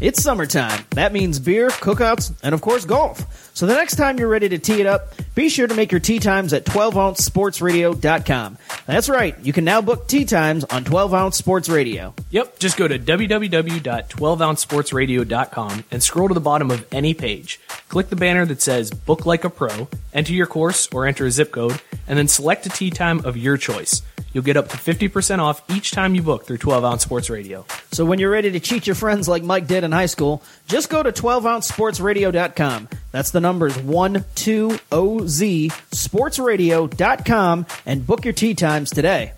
It's summertime. That means beer, cookouts, and of course golf. So the next time you're ready to tee it up, be sure to make your tee times at 12ouncesportsradio.com. That's right. You can now book tee times on 12 Ounce Sports Radio. Yep, just go to www.12ouncesportsradio.com and scroll to the bottom of any page. Click the banner that says Book Like a Pro, enter your course or enter a zip code, and then select a tee time of your choice. You'll get up to 50% off each time you book through 12 Ounce Sports Radio. So when you're ready to cheat your friends like Mike did in high school, just go to 12ouncesportsradio.com. That's the numbers 120Z sportsradio.com and book your tee times today.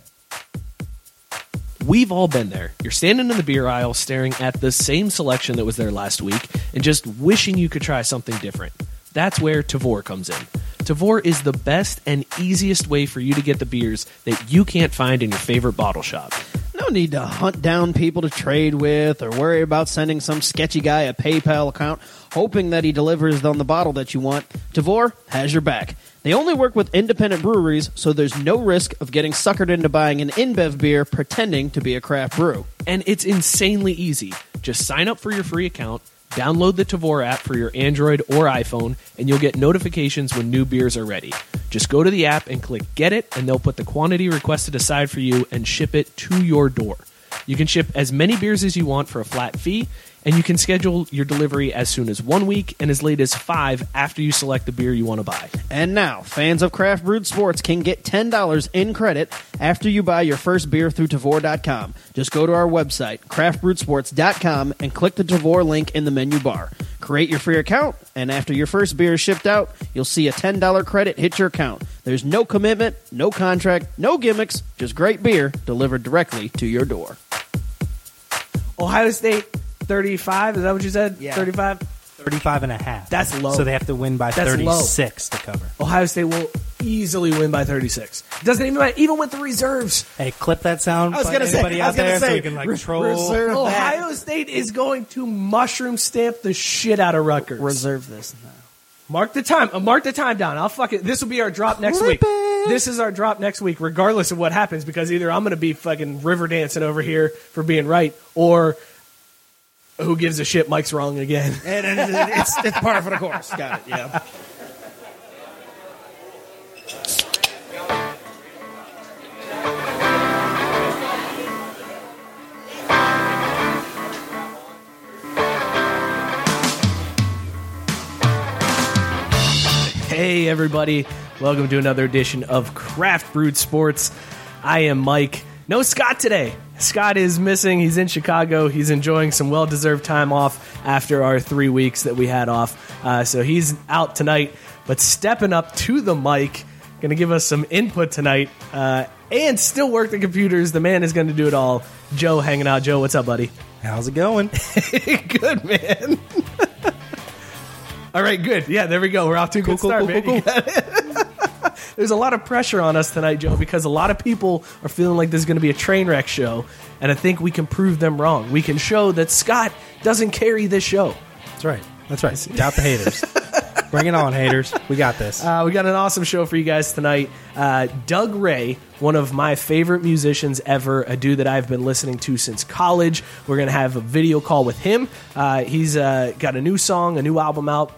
We've all been there. You're standing in the beer aisle staring at the same selection that was there last week and just wishing you could try something different. That's where Tavour comes in. Tavour is the best and easiest way for you to get the beers that you can't find in your favorite bottle shop. No need to hunt down people to trade with or worry about sending some sketchy guy a PayPal account hoping that he delivers on the bottle that you want. Tavour has your back. They only work with independent breweries, so there's no risk of getting suckered into buying an InBev beer pretending to be a craft brew. And it's insanely easy. Just sign up for your free account, download the Tavour app for your Android or iPhone, and you'll get notifications when new beers are ready. Just go to the app and click Get It, and they'll put the quantity requested aside for you and ship it to your door. You can ship as many beers as you want for a flat fee, and you can schedule your delivery as soon as one week and as late as five after you select the beer you want to buy. And now, fans of craft brewed sports can get $10 in credit after you buy your first beer through Tavour.com. Just go to our website, craftbrewedsports.com, and click the Tavour link in the menu bar. Create your free account, and after your first beer is shipped out, you'll see a $10 credit hit your account. There's no commitment, no contract, no gimmicks, just great beer delivered directly to your door. Ohio State 35, is that what you said? Yeah. 35? 35 and a half. That's low. So they have to win by That's 36 to cover. Ohio State will easily win by 36. Doesn't even matter, even with the reserves. Hey, clip that sound. I was gonna say- anybody I was gonna so say, we can like re- troll. reserve- Ohio State is going to mushroom stamp the shit out of Rutgers. Reserve this. Mark the time. Uh, mark the time down. I'll fuck it. This will be our drop next week. This is our drop next week, regardless of what happens, because either I'm going to be fucking river dancing over here for being right, or who gives a shit? Mike's wrong again. And, it's, it's par for the course. Got it, yeah. Hey, everybody. Welcome to another edition of Craft Brewed Sports. I am Mike. No Scott today. Scott is missing. He's in Chicago. He's enjoying some well deserved time off after our three weeks that we had off. Uh, so he's out tonight, but stepping up to the mic, going to give us some input tonight uh, and still work the computers. The man is going to do it all. Joe hanging out. Joe, what's up, buddy? How's it going? good, man. All right, good. Yeah, there we go. We're off to a good cool, start, cool, man. cool, You got it. There's a lot of pressure on us tonight, Joe, because a lot of people are feeling like this is going to be a train wreck show, and I think we can prove them wrong. We can show that Scott doesn't carry this show. That's right. That's right. Doubt the haters. Bring it on, haters. We got this. Uh, we got an awesome show for you guys tonight. Uh, Doug Ray, one of my favorite musicians ever, a dude that I've been listening to since college. We're going to have a video call with him. Uh, he's uh, got a new song, a new album out.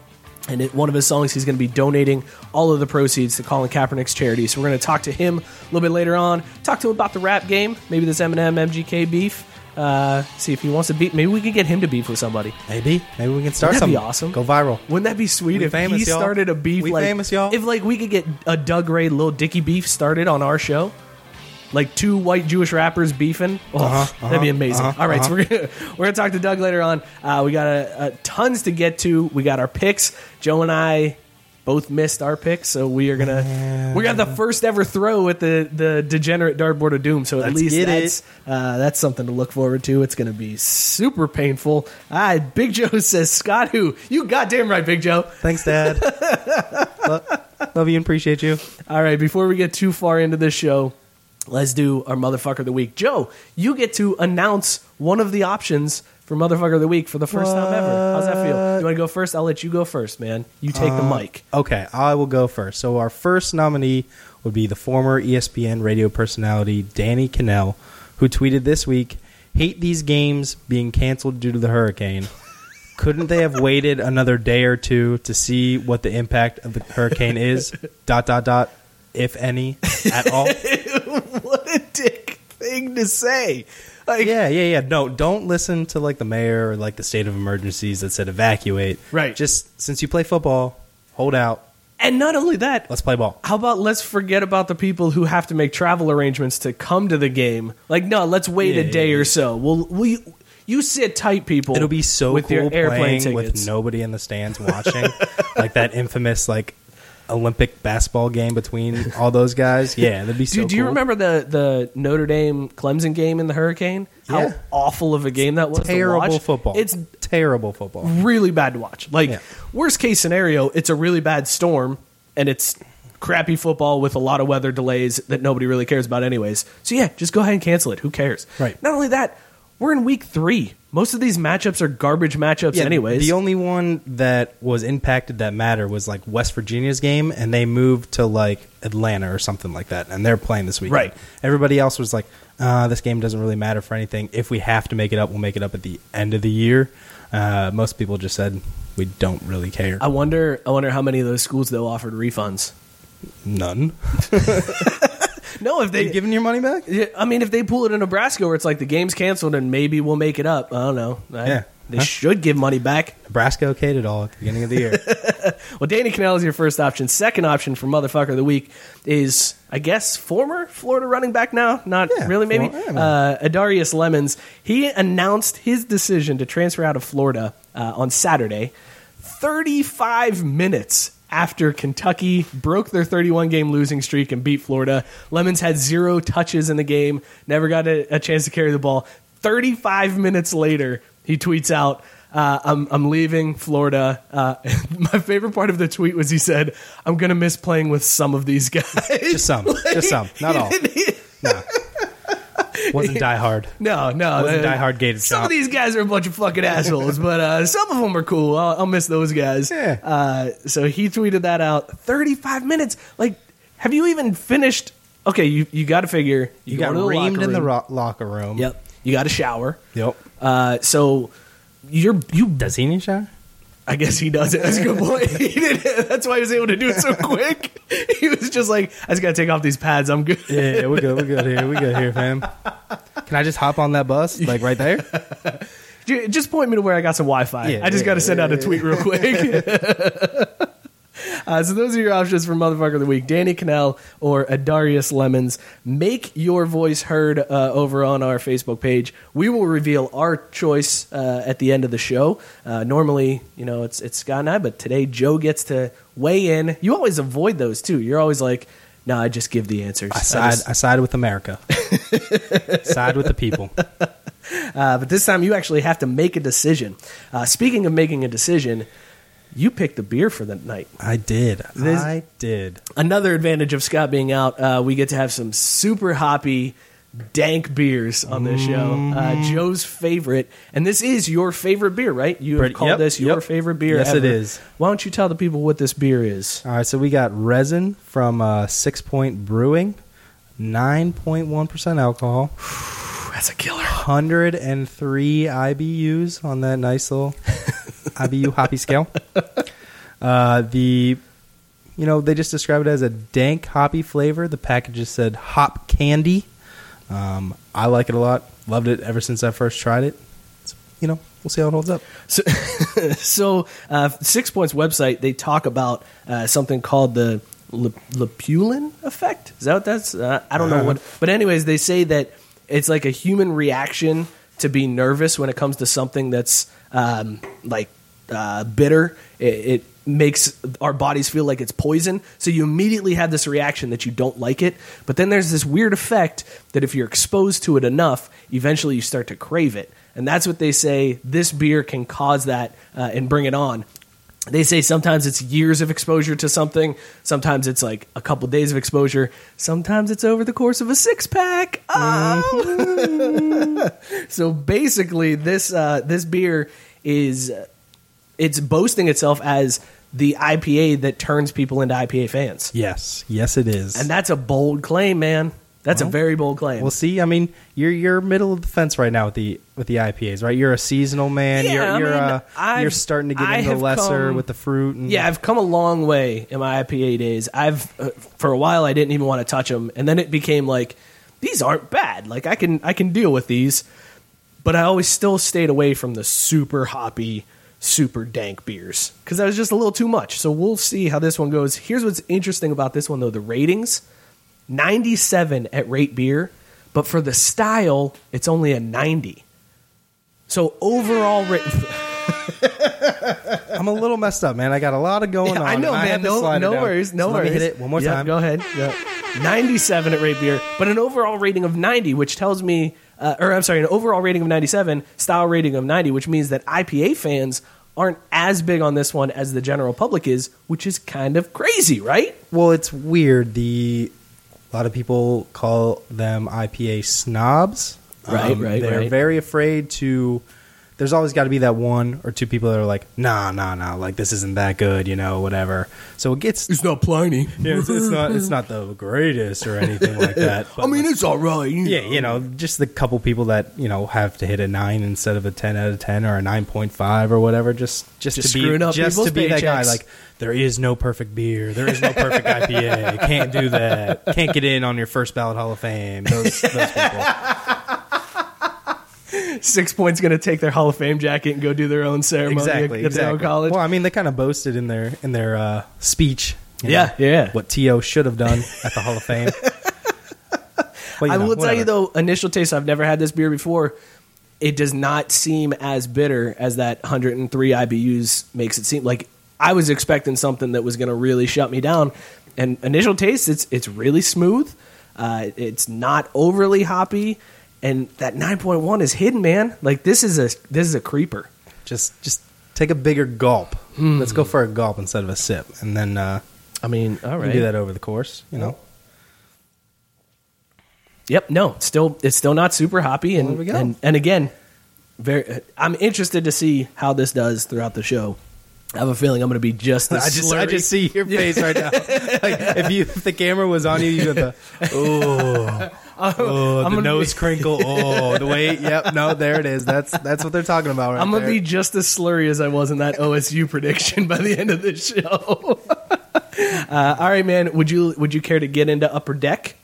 And it, one of his songs, he's going to be donating all of the proceeds to Colin Kaepernick's charity. So we're going to talk to him a little bit later on. Talk to him about the rap game, maybe this Eminem MGK beef. Uh, see if he wants to beat. Maybe we could get him to beef with somebody. Maybe, maybe we can start be something. awesome? Go viral. Wouldn't that be sweet We if famous, he y'all. started a beef? We like, famous, y'all. If like we could get a Doug Ray, Little Dicky beef started on our show, like two white Jewish rappers beefing. Oh, Uh-huh, that'd be uh-huh, amazing. uh-huh, All right, so uh-huh. we're gonna, we're gonna talk to Doug later on. Uh, we got a, a tons to get to. We got our picks. Joe and I both missed our picks, so we are gonna we got the first ever throw at the the degenerate dartboard of doom. So at Let's least that's uh, that's something to look forward to. It's gonna be super painful. Ah, Big Joe says Scott, who you goddamn right, Big Joe. Thanks, Dad. Lo- Love you and appreciate you. All right, before we get too far into this show, let's do our motherfucker of the week. Joe, you get to announce one of the options for motherfucker of the week for the first time ever. How's that feel? You want to go first? I'll let you go first, man. You take the uh, mic. Okay, I will go first. So our first nominee would be the former ESPN radio personality Danny Kanell, who tweeted this week, "Hate these games being canceled due to the hurricane. Couldn't they have waited another day or two to see what the impact of the hurricane is? dot dot dot, if any, at all." what a dick thing to say. Like, Yeah, yeah, yeah. No, don't listen to like the mayor or like the state of emergencies that said evacuate. Right. Just since you play football, hold out. And not only that, Let's play ball. How about let's forget about the people who have to make travel arrangements to come to the game? Like, no, let's wait Yeah, a day yeah, or yeah. so. Well, we you sit tight, people. It'll be so with cool your airplane playing tickets. with nobody in the stands watching, like that infamous like Olympic basketball game between all those guys. Yeah, that'd be so. do, do you cool. remember the the Notre Dame Clemson game in the hurricane? How Yeah. awful of a game that was. to terrible football? It's terrible football. really bad to watch. Like Yeah. worst case scenario, it's a really bad storm and it's crappy football with a lot of weather delays that nobody really cares about anyways. So yeah, just go ahead and cancel it. Who cares? Right. Not only that, we're in week three. Most of these matchups are garbage matchups anyways. The only one that was impacted that matter was like West Virginia's game, and they moved to like Atlanta or something like that, and they're playing this weekend. Right. Everybody else was like, uh, "This game doesn't really matter for anything. If we have to make it up, we'll make it up at the end of the year." Uh, most people just said we don't really care. I wonder I wonder how many of those schools though offered refunds. None. No, if They they giving your money back? Yeah, I mean, if they pull it in Nebraska where it's like the game's canceled and maybe we'll make it up, I don't know. I- Yeah. They Huh? should give money back. Nebraska okayed it all at the beginning of the year. Well, Danny Kanell is your first option. Second option for motherfucker of the week is, I guess, former Florida running back now. Not Yeah, really, maybe. for- uh, Adarius Lemons. He announced his decision to transfer out of Florida uh, on Saturday, 35 minutes after Kentucky broke their 31 game losing streak and beat Florida. Lemons had zero touches in the game, never got a, a chance to carry the ball. 35 minutes later, he tweets out, uh, I'm, I'm leaving Florida. Uh, my favorite part of the tweet was he said, I'm going to miss playing with some of these guys. Just some. Just some. Not all. No. Wasn't die hard. No, no. Wasn't uh, Die Hard gated Some shop. of these guys are a bunch of fucking assholes, but uh, some of them are cool. I'll, I'll miss those guys. Yeah. Uh, so he tweeted that out. 35 minutes. Like, have you even finished? Okay, you, you got to figure. You, go got to the reamed in the ro- locker room. Yep. You got to shower. Yep. Uh, so you're you. Does he need a shower? I guess he does it. That's a good point. He did it. That's why he was able to do it so quick. He was just like, I just got to take off these pads. I'm good. Yeah, yeah, we're good. We're good here. We're good here, fam. Can I just hop on that bus, like right there? Just point me to where I got some Wi-Fi. Yeah, I just yeah, got to send out a tweet real quick. Uh, so those are your options for motherfucker of the week: Danny Kanell or Adarius Lemons. Make your voice heard uh, over on our Facebook page. We will reveal our choice uh, at the end of the show. Uh, normally, you know, it's it's Scott and I, but today Joe gets to weigh in. You always avoid those too. You're always like. No, I just give the answers. I side. just- I side with America. side with the people. Uh, but this time you actually have to make a decision. Uh, speaking of making a decision, you picked the beer for the night. I did. This- I did. Another advantage of Scott being out, uh, we get to have some super hoppy, dank beers on this show. Uh, Joe's favorite, and this is your favorite beer, right? You have called yep, this your yep. favorite beer. Yes, it ever. is. Why don't you tell the people what this beer is? All right, so we got resin from uh, Six Point Brewing, nine point one percent alcohol, That's a killer. hundred and three IBUs on that nice little IBU hoppy scale. Uh, the you know they just describe it as a dank hoppy flavor. The package just said hop candy. Um, I like it a lot. loved it ever since I first tried it. So, you know, we'll see how it holds up. So, so uh, Six Points website they talk about uh, something called the Lupulin effect. Is that what that's? Uh, I don't know what. But anyways, they say that it's like a human reaction to be nervous when it comes to something that's um, like uh, bitter. It, it makes our bodies feel like it's poison. So you immediately have this reaction that you don't like it. But then there's this weird effect that if you're exposed to it enough, eventually you start to crave it. And that's what they say this beer can cause that uh, and bring it on. They say sometimes it's years of exposure to something, sometimes it's like a couple days of exposure, sometimes it's over the course of a six pack. Oh. so basically, this uh, this beer is it's boasting itself as the IPA that turns people into IPA fans, Yes, yes, it is. and that's a bold claim, man. That's a very bold claim. Well, see, I mean, you're you're middle of the fence right now with the with the IPAs, right? You're a seasonal man. Yeah, you're I you're mean, uh, I've- you're starting to get I into lesser come- with the fruit. And, Yeah, I've come a long way in my IPA days. I've uh, for a while I didn't even want to touch them, and then it became like these aren't bad. Like I can I can deal with these, but I always still stayed away from the super hoppy, super dank beers because that was just a little too much. So we'll see how this one goes. Here's what's interesting about this one though: the ratings, ninety seven at Rate Beer, but for the style, it's only a ninety. So overall, ra- I'm a little messed up, man. I got a lot of going Yeah, on. I know, man. to No, no worries. No So worries. Let me hit it one more Yeah, time. Go ahead. Yeah. 97 at Rate Beer, but an overall rating of 90, which tells me, uh, or I'm sorry, an overall rating of 97, style rating of 90, which means that IPA fans aren't as big on this one as the general public is, which is kind of crazy, right? Well, it's weird. The a lot of people call them IPA snobs. Um, Right, right, They're right. very afraid to. There's always got to be that one or two people that are like, nah, nah, nah, like this isn't that good, you know, whatever. So it gets. It's not Pliny. Yeah, it's, it's not. It's not the greatest or anything like that. but, like, it's all right. yeah, you know, just the couple people that you know have to hit a nine instead of a ten out of ten or a nine point five or whatever. Just, just, Just to be, just to be that guy. Like, there is no perfect beer. There is no perfect IPA. Can't do that. Can't get in on your first ballot Hall of Fame. Those, those people. Six Point's going to take their Hall of Fame jacket and go do their own ceremony Exactly. at their exactly. college. Well, I mean, they kind of boasted in their in their uh, speech. Yeah, know, yeah. What To should have done at the Hall of Fame. But, I know, will tell you though, initial taste. I've never had this beer before. It does not seem as bitter as that 103 IBUs makes it seem. Like I was expecting something that was going to really shut me down. And initial taste, it's it's really smooth. Uh, it's not overly hoppy, and that 9.1 is hidden, man. Like this is a this is a creeper. Just just take a bigger gulp. Hmm. Let's go for a gulp instead of a sip, and then uh, I mean, all you do that over the course. You know, Yep. No, it's still it's still not super hoppy, and Well, go. and and again, very. I'm interested to see how this does throughout the show. I have a feeling I'm going to be just I just I just see your face right now. like if you if the camera was on you, you would the oh oh the gonna nose be- crinkle oh the weight. Yep, no, there it is. That's that's what they're talking about. Right I'm gonna there. be just as slurry as I was in that OSU prediction by the end of this show. uh, all right, man. Would you would you care to get into Upper Deck?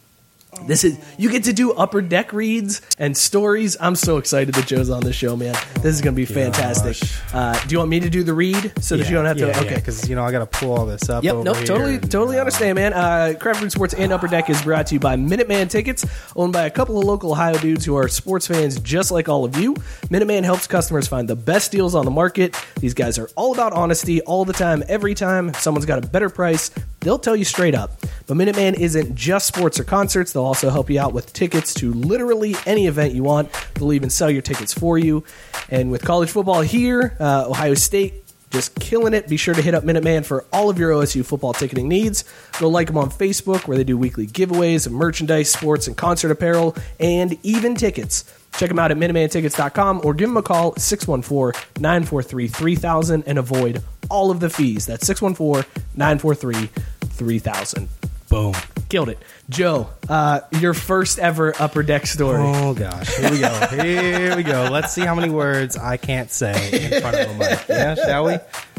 This is you get to do Upper Deck reads and stories. I'm so excited that Joe's on the show, man. This is gonna be fantastic. Uh, do you want me to do the read so that you don't have to? okay, because you know I got to pull all this up. Yep, nope, totally, and, totally uh, understand, man. Uh, Craft Brewed Sports and Upper Deck is brought to you by Minuteman Tickets, owned by a couple of local Ohio dudes who are sports fans just like all of you. Minuteman helps customers find the best deals on the market. These guys are all about honesty all the time, every time. If someone's got a better price, they'll tell you straight up. But Minuteman isn't just sports or concerts, they'll also help you out with tickets to literally any event you want. They'll even sell your tickets for you. And with college football here, uh, Ohio State just killing it. Be sure to hit up Minuteman for all of your OSU football ticketing needs. Go like them on Facebook where they do weekly giveaways of merchandise, sports, and concert apparel, and even tickets. Check them out at MinutemanTickets.com or give them a call 614 943 3000 and avoid all of the fees. That's 614 943 3000. Boom. Killed it. Joe, uh, your first ever Upper Deck story. Oh gosh, here we go. Here we go. Let's see how many words I can't say in front of a mic. Yeah, shall we?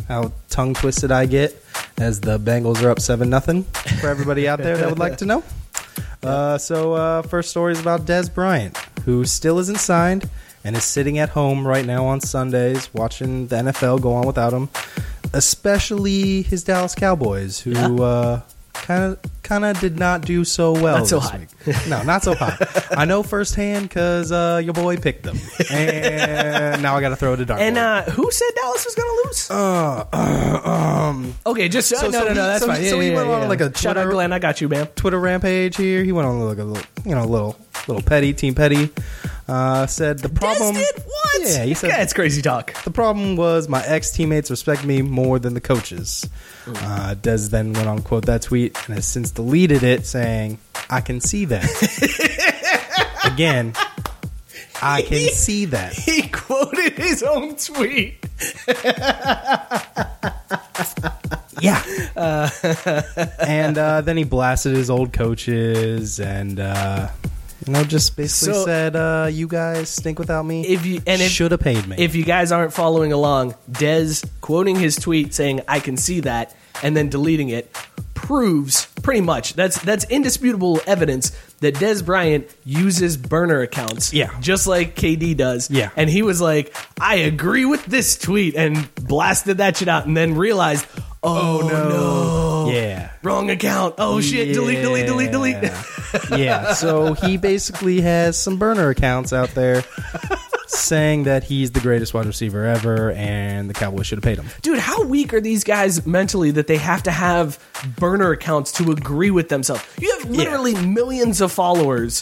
How tongue twisted I get as the Bengals are up seven nothing. For everybody out there that would like to know. Uh, so uh, first story is about Dez Bryant. who still isn't signed and is sitting at home right now on Sundays watching the NFL go on without him. Especially his Dallas Cowboys, who Yeah. Kind of kind of did not do so well. Not so this hot. week. No, not so hot. I know firsthand because uh, your boy picked them, and now I got to throw it to dark. And uh, who said Dallas was going to lose? uh, uh, um, okay, just so- no, no, so no, he- that's so- fine. so Yeah, he yeah, went yeah, on yeah. like a shout out, Twitter- Glenn. I got you, man. Twitter rampage here. He went on like a little, you know, little little petty, team petty. Uh, said the problem. Dez did what? Yeah, he said Okay, it's crazy talk. the problem was my ex teammates respect me more than the coaches. Uh, Dez then went on quote that tweet and has since deleted it, saying, "I can see that." Again, I can see that. He quoted his own tweet. Yeah. and uh, then he blasted his old coaches and, uh, you know, just basically So- said, uh, "You guys stink without me." If you and if, should have paid me. If you guys aren't following along, Dez quoting his tweet saying "I can see that" and then deleting it proves pretty much that's that's indisputable evidence that Dez Bryant uses burner accounts. Yeah. just like KD does. Yeah. and he was like, "I agree with this tweet," and blasted that shit out, and then realized, Oh, "Oh, no. no. yeah. wrong account. Oh shit, delete, delete, delete, delete." Yeah. yeah. So he basically has some burner accounts out there saying that he's the greatest wide receiver ever and the Cowboys should have paid him. Dude, how weak are these guys mentally that they have to have burner accounts to agree with themselves? You have literally millions of followers.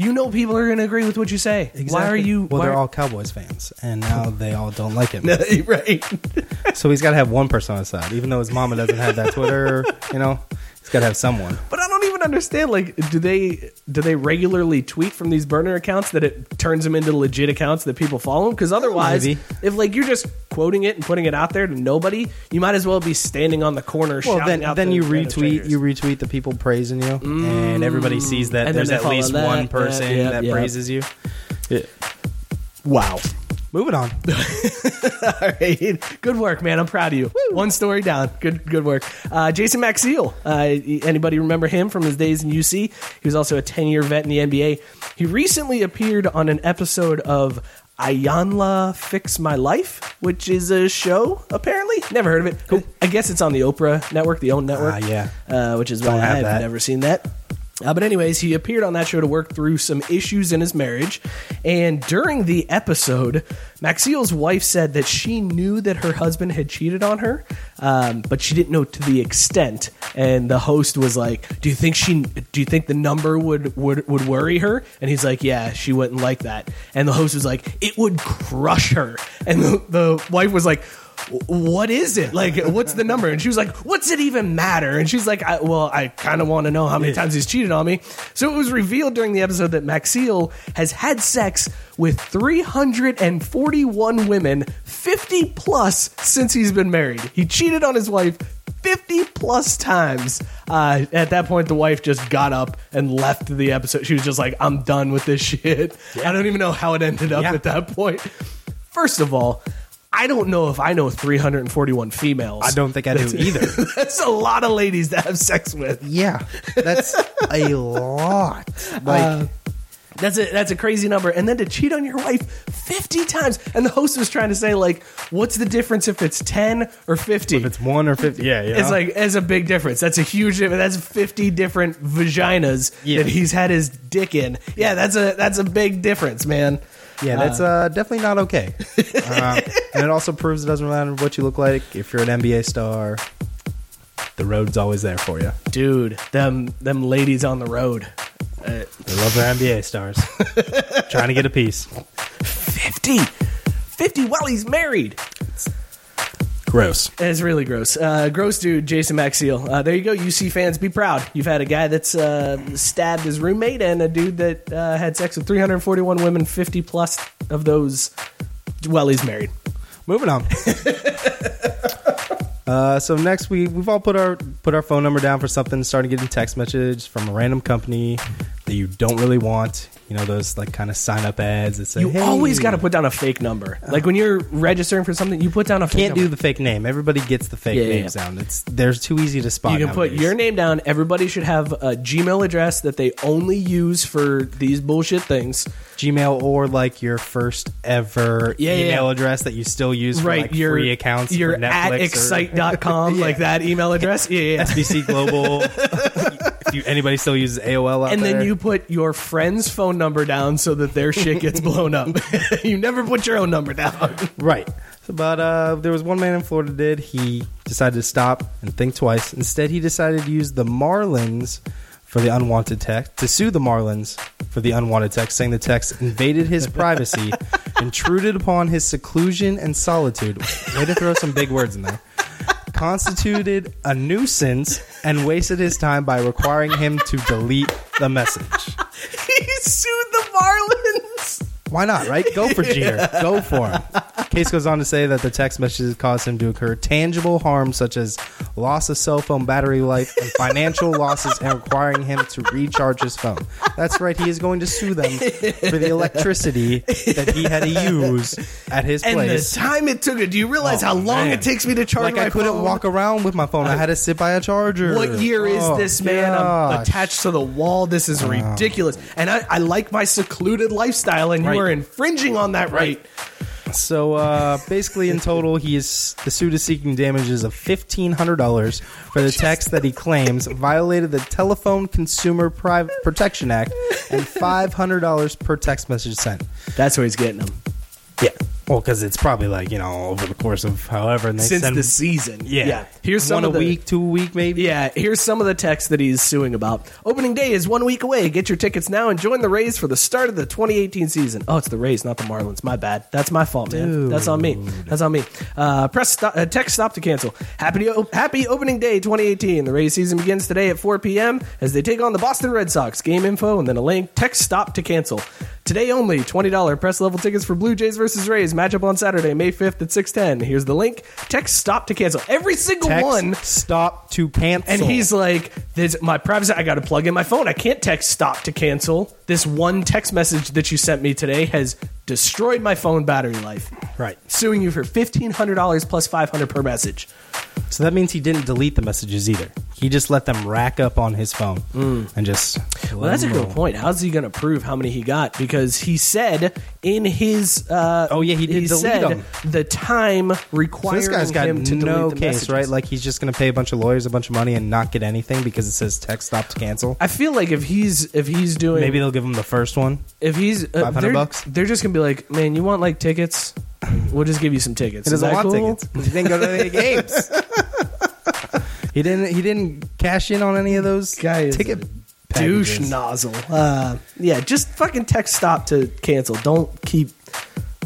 You know people are going to agree with what you say. Why are you? Well, why they're are- all Cowboys fans, and now they all don't like him. right. so he's got to have one person on his side, even though his mama doesn't have that Twitter. You know, he's got to have someone. But I don't understand. Like, do they do they regularly tweet from these burner accounts that it turns them into legit accounts that people follow? Because otherwise, Maybe. if like you're just quoting it and putting it out there to nobody, you might as well be standing on the corner Well, shouting then out. then the you retweet you retweet the people praising you, and everybody mm. sees that And there's at least that. one Yeah, person yeah, that yeah. praises you. wow. Moving on. All right. Good work, man. I'm proud of you. One story down. Good good work. Uh, Jason Maxiell. Uh, anybody remember him from his days in UC? He was also a 10 year vet in the NBA. He recently appeared on an episode of Iyanla Fix My Life, which is a show, apparently. Never heard of it. I guess it's on the Oprah network, the OWN network. Ah, yeah. Uh, which is why Don't I've that. never seen that. Uh, but anyways, he appeared on that show to work through some issues in his marriage, and during the episode, Maxiell's wife said that she knew that her husband had cheated on her, um, but she didn't know to the extent. And the host was like, "Do you think she? Do you think the number would would would worry her?" And he's like, "Yeah, she wouldn't like that." And the host was like, "It would crush her." And the, the wife was like what is it like what's the number and she was like what's it even matter and she's like I, well i kind of want to know how many times he's cheated on me so it was revealed during the episode that Maxiell has had sex with 341 women 50 plus since he's been married he cheated on his wife 50 plus times. Uh, at that point, the wife just got up and left the episode. She was just like, I'm done with this shit. I don't even know how it ended up Yeah. at that point. First of all, I don't know if I know 341 females. I don't think I do either. That's a lot of ladies to have sex with. Yeah, that's a lot. Like, Uh, That's a that's a crazy number. And then to cheat on your wife 50 times. And the host was trying to say, like, what's the difference if it's 10 or 50? if it's one or fifty, yeah, yeah. It's like it's a big difference. That's a huge difference. That's fifty different vaginas Yeah. that he's had his dick in. Yeah, that's a that's a big difference, man. Yeah, that's uh, definitely not okay. Uh, and it also proves it doesn't matter what you look like. If you're an NBA star, the road's always there for you. Dude, them them ladies on the road. Uh, They love their NBA stars, trying to get a piece. 50. 50 while he's married. Gross. It's really gross. Uh, gross dude, Jason Maxiell. Uh, there you go, UC fans. Be proud. You've had a guy that's uh, stabbed his roommate and a dude that uh, had sex with 341 women, 50 plus of those Well, he's married. Moving on. uh, so next we we've all put our put our phone number down for something. Started getting text messages from a random company that you don't really want. You know those like kind of sign up ads that say You hey, always got to put down a fake number. Uh-huh. Like when you're registering for something, you put down a fake can't do the fake name. Everybody gets the fake Yeah, names yeah. down. It's they're too easy to spot. You can put your name down. Everybody should have a Gmail address that they only use for these bullshit things. Gmail or like your first ever Yeah, email address that you still use for right, like your free accounts. Your at Netflix or- excite.com, like that email address. Yeah, yeah. yeah. SBC Global. if you, anybody still uses AOL out and there, then you put your friend's phone number down so that their shit gets blown up. you never put your own number down. right. But uh, there was one man in Florida did. He decided to stop and think twice. Instead, he decided to use the Marlins for the unwanted text to sue the Marlins for the unwanted text, saying the text invaded his privacy, intruded upon his seclusion and solitude. Way to throw some big words in there. Constituted a nuisance and wasted his time by requiring him to delete the message. he sued the Marlins. Why not, right? Go for Jeter. Go for him. Case goes on to say that the text messages caused him to incur tangible harm such as loss of cell phone battery life and financial losses and requiring him to recharge his phone. That's right, he is going to sue them for the electricity that he had to use at his And place. the time it took it. Do you realize Oh, how long man. it takes me to charge like my I couldn't phone? walk around with my phone. I had to sit by a charger. What year is Oh, this, man? I'm attached to the wall. This is ridiculous. And I, I like my secluded lifestyle, and Right. you are infringing on that right. So uh, basically, in total, he is the suit is seeking damages of fifteen hundred dollars for the text that he claims violated the Telephone Consumer Protection Act and five hundred dollars per text message sent. That's where he's getting them. Yeah, well, because it's probably like you know over the course of however and they Since send the season. yeah. Here's some one of a the, week, two a week, maybe. Yeah, here's some of the texts that he's suing about. Opening day is one week away. Get your tickets now and join the Rays for the start of the 2018 season. Oh, it's the Rays, not the Marlins. My bad. That's my fault, man. That's on me. That's on me. Uh, press stop, uh, text stop to cancel. Happy happy opening day 2018. The Rays season begins today at 4 p.m. as they take on the Boston Red Sox. Game info and then a link. Text stop to cancel. Today only, $20 press level tickets for Blue Jays versus Rays. Matchup on Saturday, May 5th at 610. Here's the link. Text stop to cancel. Every single Text one stop to cancel. and he's like, "This my privacy. I got to plug in my phone. I can't text stop to cancel. This one text message that you sent me today has destroyed my phone battery life. right. Suing you for fifteen hundred dollars plus five hundred per message. So that means he didn't delete the messages either. He just let them rack up on his phone and just. Well, that's a good point. How's he going to prove how many he got? Because he said in his uh, Oh, yeah, he did delete said them. the time So this guy's got no delete the case, messages. right? Like he's just going to pay a bunch of lawyers a bunch of money and not get anything because it says text stop to cancel. I feel like if he's if he's doing Maybe they'll give him the first one. if he's uh, 500 they're- bucks? they're just gonna be like, man, you want like tickets? We'll just give you some tickets. He Is doesn't that want cool? tickets. He didn't go to any games. he didn't. He didn't cash in on any of those Guy is ticket a douche nozzle. Uh, yeah, just fucking text stop to cancel. Don't keep.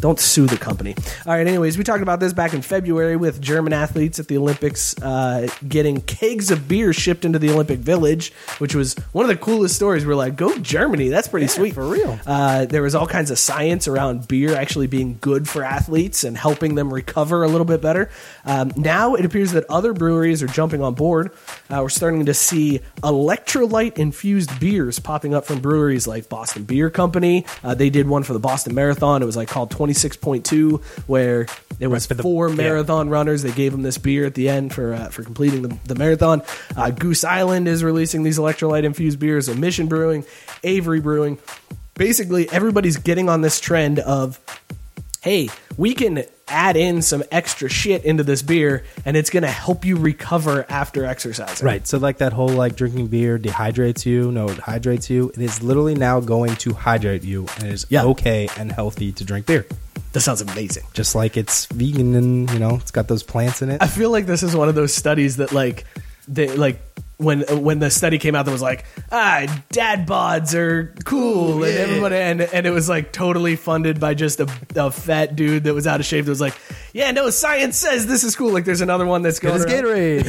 Don't sue the company. All right. Anyways, we talked about this back in February with German athletes at the Olympics uh, getting kegs of beer shipped into the Olympic Village, which was one of the coolest stories. We're like, go Germany. That's pretty sweet for real. Uh, there was all kinds of science around beer actually being good for athletes and helping them recover a little bit better. Um, now it appears that other breweries are jumping on board. Uh, we're starting to see electrolyte infused beers popping up from breweries like Boston Beer Company. Uh, they did one for the Boston Marathon. It was like called 26.2, where it was for the- four yeah. marathon runners. They gave them this beer at the end for uh, for completing the, the marathon. Uh, Goose Island is releasing these electrolyte infused beers. Mission Brewing, Avery Brewing. Basically, everybody's getting on this trend of, hey, we can add in some extra shit into this beer, and it's going to help you recover after exercising. Right. So like that whole like drinking beer dehydrates you. No, it hydrates you. It is literally now going to hydrate you, and it is Yeah. okay and healthy to drink beer. That sounds amazing. Just like it's vegan and you know it's got those plants in it. I feel like this is one of those studies that like they like when when the study came out that was like ah dad bods are cool and everybody and and it was like totally funded by just a, a fat dude that was out of shape that was like yeah no science says this is cool like there's another one that's going. Gatorade.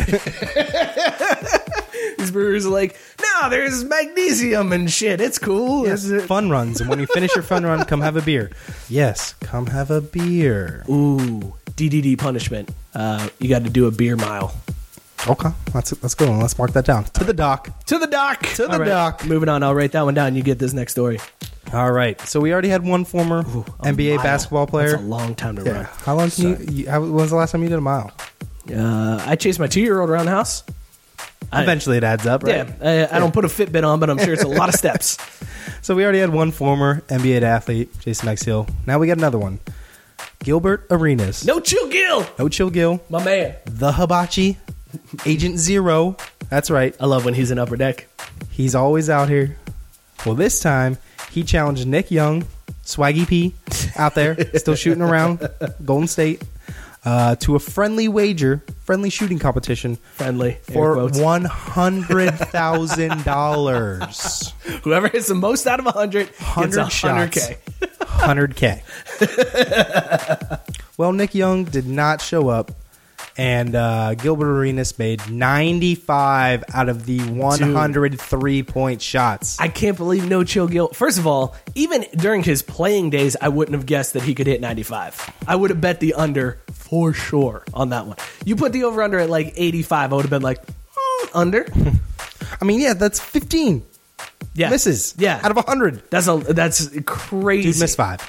these brewers are like no there's magnesium and shit it's cool yes, it- fun runs, and when you finish your fun run, come have a beer. Yes, come have a beer. ooh DDD punishment uh, you got to do a beer mile Okay, let's let's go. Let's mark that down to the dock. to the dock To the dock. moving on I'll write that one down you get this next story All right. So we already had one former A NBA mile. basketball player. That's a long time to Yeah. How long can you, you? How, when was the last time you did a mile? run. Uh, I chased my two-year-old around the house. I- Eventually, it adds up, right? Yeah, I, I don't put a Fitbit on, but I'm sure it's a lot of steps. So we already had one former NBA athlete, Jason Exhill. Now we got another one, Gilbert Arenas. No chill, Gil, No chill, Gil. my man. The Hibachi, Agent Zero. That's right. I love when he's in upper deck. He's always out here. Well, this time he challenged Nick Young, Swaggy P, out there, still shooting around Golden State, uh, to a friendly wager, friendly shooting competition Friendly for one hundred thousand dollars. Whoever hits the most out of 100 gets 100 100K. Hundred K. well, Nick Young did not show up, and uh, Gilbert Arenas made ninety-five out of the one hundred three-point shots. I can't believe no chill Gil. First of all, even during his playing days, I wouldn't have guessed that he could hit 95. I would have bet the under for sure on that one. You put the over under at like 85, I would have been like, mm, under. I mean, yeah, that's fifteen Yeah. misses. Yeah. out of hundred. That's a that's crazy. Dude missed five.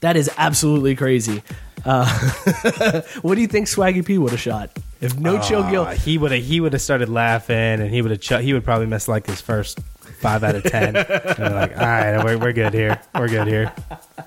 That is absolutely crazy. Uh, what do you think Swaggy P would have shot if no chill Gil? Uh, he would have. He would have started laughing, and he would have. Ch- he would probably miss like his first five out of ten. like, all right, we're, we're good here. We're good here.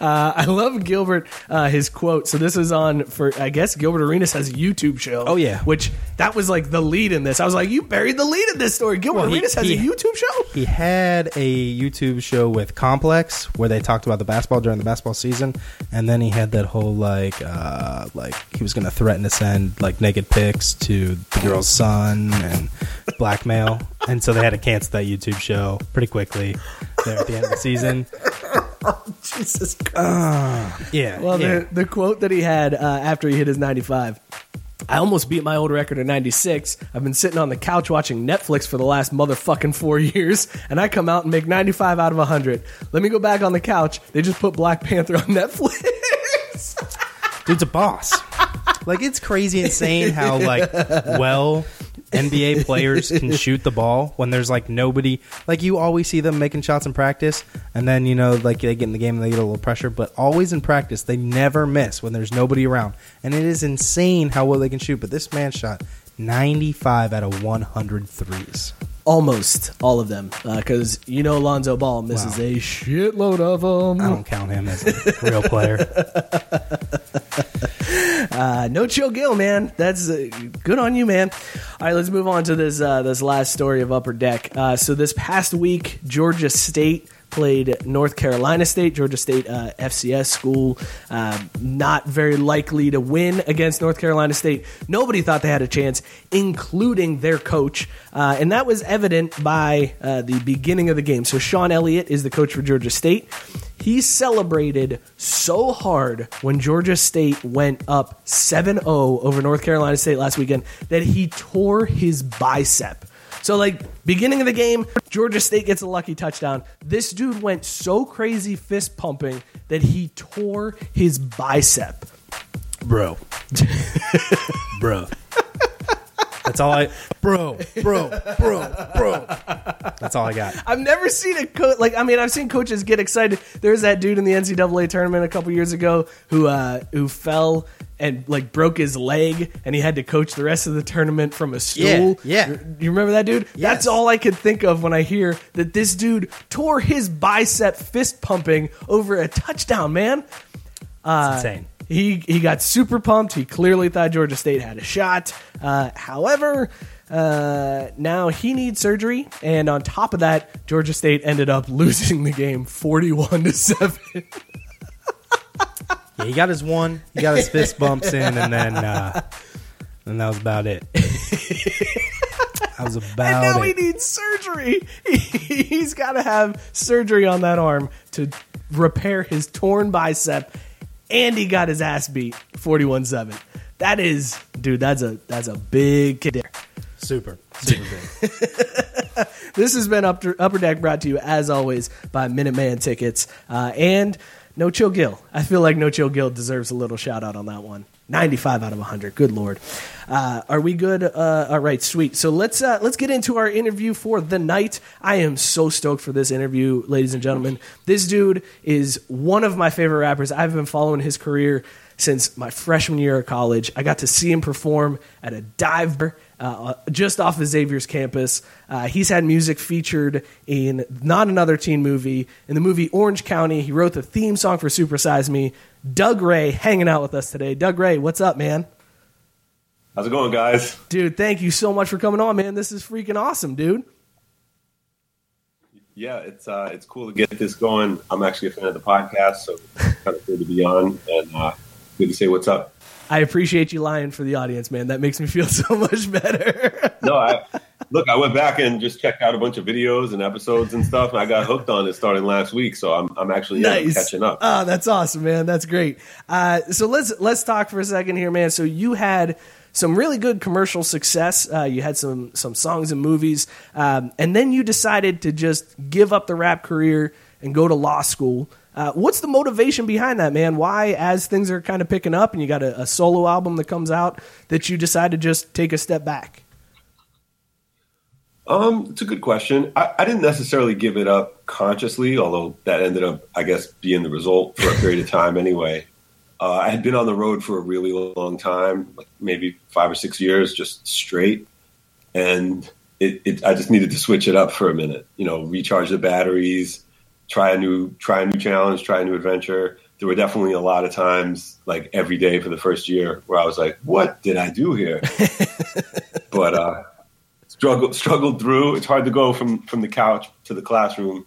Uh, I love Gilbert. Uh, his quote. So this is on for I guess Gilbert Arenas has a YouTube show. Oh, yeah. which that was like the lead in this. I was like, you buried the lead in this story. Gilbert Well, he- Arenas has he- a YouTube show. He had a YouTube show with Complex where they talked about the basketball during the basketball season, and then he had that whole like, uh, like he was going to threaten to send like naked pics to the girl's son and blackmail, and so they had to cancel that YouTube show pretty quickly there at the end of the season. Jesus Christ. Yeah, Well, yeah. the, the quote that he had uh, after he hit his 95. I almost beat my old record of 96. I've been sitting on the couch watching Netflix for the last motherfucking four years, and I come out and make 95 out of 100. Let me go back on the couch. They just put Black Panther on Netflix. dude's a boss. like it's crazy insane how like well NBA players can shoot the ball when there's like nobody. Like you always see them making shots in practice, and then you know like they get in the game and they get a little pressure. But always in practice, they never miss when there's nobody around, and it is insane how well they can shoot. But this man shot 95 out of 100 threes. Almost all of them, because you know Lonzo Ball misses Wow. a shitload of them. I don't count him as a real player. Uh, no chill Gill, man. That's uh, good on you, man. All right, let's move on to this uh, this last story of Upper Deck. Uh, so this past week, Georgia State played North Carolina State. Georgia State uh, FCS school, uh, not very likely to win against North Carolina State. Nobody thought they had a chance, including their coach, uh, and that was evident by uh, the beginning of the game. So Shawn Elliott is the coach for Georgia State. He celebrated so hard when Georgia State went up 7 0 over North Carolina State last weekend that he tore his bicep. So, like, beginning of the game, Georgia State gets a lucky touchdown. This dude went so crazy fist pumping that he tore his bicep. bro. bro. That's all I. Bro, bro, bro, bro. That's all I got. I've never seen a coach like I mean I've seen coaches get excited. There's that dude in the NCAA tournament a couple years ago who uh, who fell and like broke his leg and he had to coach the rest of the tournament from a stool. Yeah, yeah. You- You remember that dude? Yes. That's all I could think of when I hear that this dude tore his bicep fist pumping over a touchdown, man. It's insane. He he got super pumped. He clearly thought Georgia State had a shot. Uh, however, uh, now he needs surgery, and on top of that, Georgia State ended up losing the game forty-one to seven. Yeah, he got his one. He got his fist bumps in, and then uh, and that was about it. that was about And now he needs surgery. He's got to have surgery on that arm to repair his torn bicep, and he got his ass beat 41-7. That is, dude. That's a that's a big kid. Super, super big. This has been Upper, Upper Deck brought to you, as always, by Minuteman Tickets. Uh, and No Chill Gill. I feel like No Chill Gill deserves a little shout out on that one. 95 out of 100. Good lord. Uh, are we good? Uh, all right, sweet. So let's uh, let's get into our interview for the night. I am so stoked for this interview, ladies and gentlemen. This dude is one of my favorite rappers. I've been following his career since my freshman year of college. I got to see him perform at a dive bar uh, just off of Xavier's campus. Uh, he's had music featured in Not Another Teen Movie, in the movie Orange County. He wrote the theme song for Super Size Me. Doug Ray hanging out with us today. Doug Ray, what's up, man? How's it going, guys? Dude, thank you so much for coming on, man. This is freaking awesome, dude. Yeah, it's uh, it's cool to get this going. I'm actually a fan of the podcast, so kind of good to be on and uh, good to say what's up. I appreciate you lying for the audience, man. That makes me feel so much better. no, I look. I went back and just checked out a bunch of videos and episodes and stuff, and I got hooked on it starting last week. So I'm I'm actually yeah, nice. catching up. Oh, that's awesome, man. That's great. Uh, so let's let's talk for a second here, man. So you had some really good commercial success. Uh, you had some some songs and movies, um, and then you decided to just give up the rap career and go to law school. Uh, what's the motivation behind that, man? Why, as things are kind of picking up and you got a, a solo album that comes out, that you decide to just take a step back? Um, it's a good question. I, I, didn't necessarily give it up consciously, although that ended up, I guess, being the result for a period of time anyway. Uh, I had been on the road for a really long time, like maybe five or six years, just straight, and it, it, I just needed to switch it up for a minute. You know, recharge the batteries, try a new try a new challenge, try a new adventure. There were definitely a lot of times, like every day for the first year, where I was like, "What did I do here?" but uh, struggled struggled through. It's hard to go from from the couch to the classroom,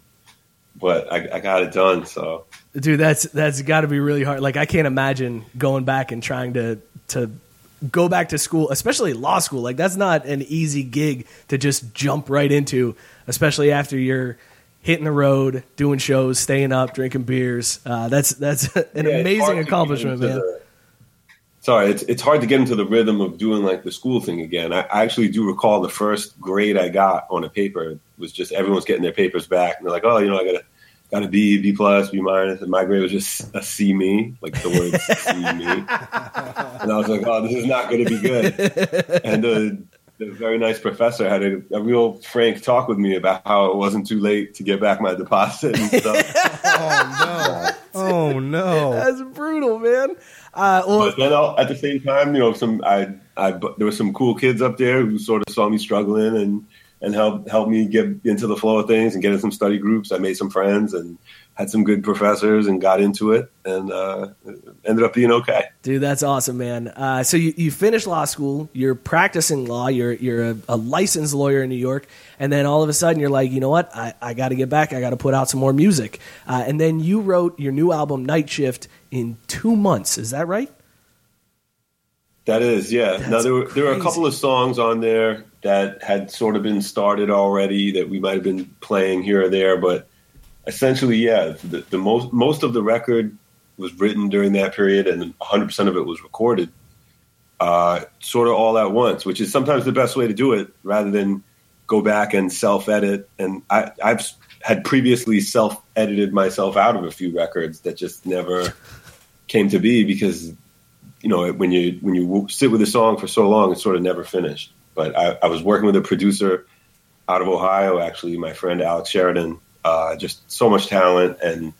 but I, I got it done. So, dude, that's that's got to be really hard. Like, I can't imagine going back and trying to to go back to school, especially law school. Like, that's not an easy gig to just jump right into, especially after you're hitting the road, doing shows, staying up, drinking beers. Uh, that's that's an yeah, amazing accomplishment, man. The, sorry, it's it's hard to get into the rhythm of doing like the school thing again. I, I, actually do recall the first grade I got on a paper was just everyone's getting their papers back, and they're like, "Oh, you know, I got a got a B, B plus, B minus," and my grade was just a C me, like the word C me, and I was like, "Oh, this is not going to be good." And the the very nice professor had a, a, real frank talk with me about how it wasn't too late to get back my deposit and stuff. oh no! Oh no! That's brutal, man. Uh, well, but then I'll, at the same time, you know, some I, I there were some cool kids up there who sort of saw me struggling and and helped helped me get into the flow of things and get in some study groups. I made some friends and had some good professors and got into it and uh, ended up being okay. Dude, that's awesome, man. Uh, so you, you finished law school, you're practicing law, you're you're a, a, licensed lawyer in New York, and then all of a sudden you're like, you know what, I, I got to get back, I got to put out some more music. Uh, and then you wrote your new album, Night Shift, in two months. Is that right? That is, yeah. That's now there were there were a couple of songs on there that had sort of been started already that we might have been playing here or there, but essentially, yeah, the, the, most most of the record was written during that period, and 100 percent of it was recorded, uh, sort of all at once, which is sometimes the best way to do it, rather than go back and self edit. And I, I've had previously self edited myself out of a few records that just never came to be because you know when you when you sit with a song for so long, it's sort of never finished. But I, I was working with a producer out of Ohio, actually, my friend Alex Sheridan, uh, just so much talent and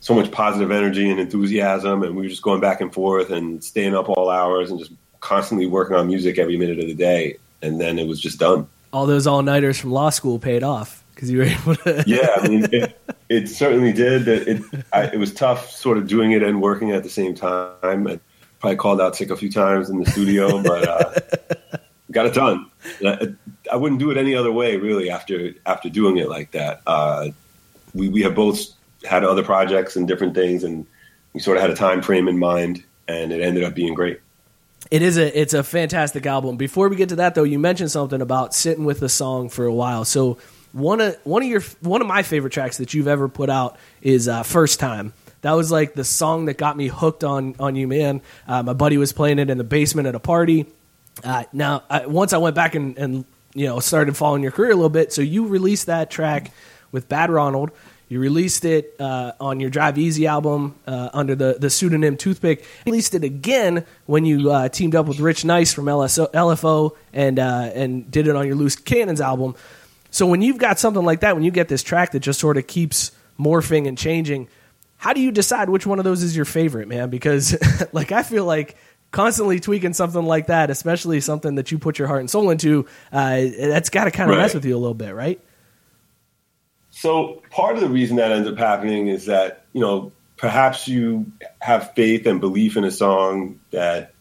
so much positive energy and enthusiasm. And we were just going back and forth and staying up all hours and just constantly working on music every minute of the day. And then it was just done. All those all nighters from law school paid off because you were able to. yeah, I mean, it, it certainly did. It, it, I, it, was tough sort of doing it and working at the same time. I probably called out sick a few times in the studio, but uh, got it done. I, I, wouldn't do it any other way, really. After after doing it like that, uh, we we have both had other projects and different things, and we sort of had a time frame in mind, and it ended up being great. It is a it's a fantastic album. Before we get to that, though, you mentioned something about sitting with the song for a while. So one of one of your one of my favorite tracks that you've ever put out is uh, "First Time." That was like the song that got me hooked on on you, man. Uh, my buddy was playing it in the basement at a party. Uh, now, I, once I went back and, and you know started following your career a little bit, so you released that track with Bad Ronald. You released it uh, on your Drive Easy album uh, under the, the pseudonym Toothpick. You released it again when you uh, teamed up with Rich Nice from LSO, LFO and uh, and did it on your Loose Cannons album. So when you've got something like that, when you get this track that just sort of keeps morphing and changing, how do you decide which one of those is your favorite, man? Because like I feel like constantly tweaking something like that, especially something that you put your heart and soul into, uh, that's got to kind of Right. mess with you a little bit, right? So part of the reason that ends up happening is that you know perhaps you have faith and belief in a song that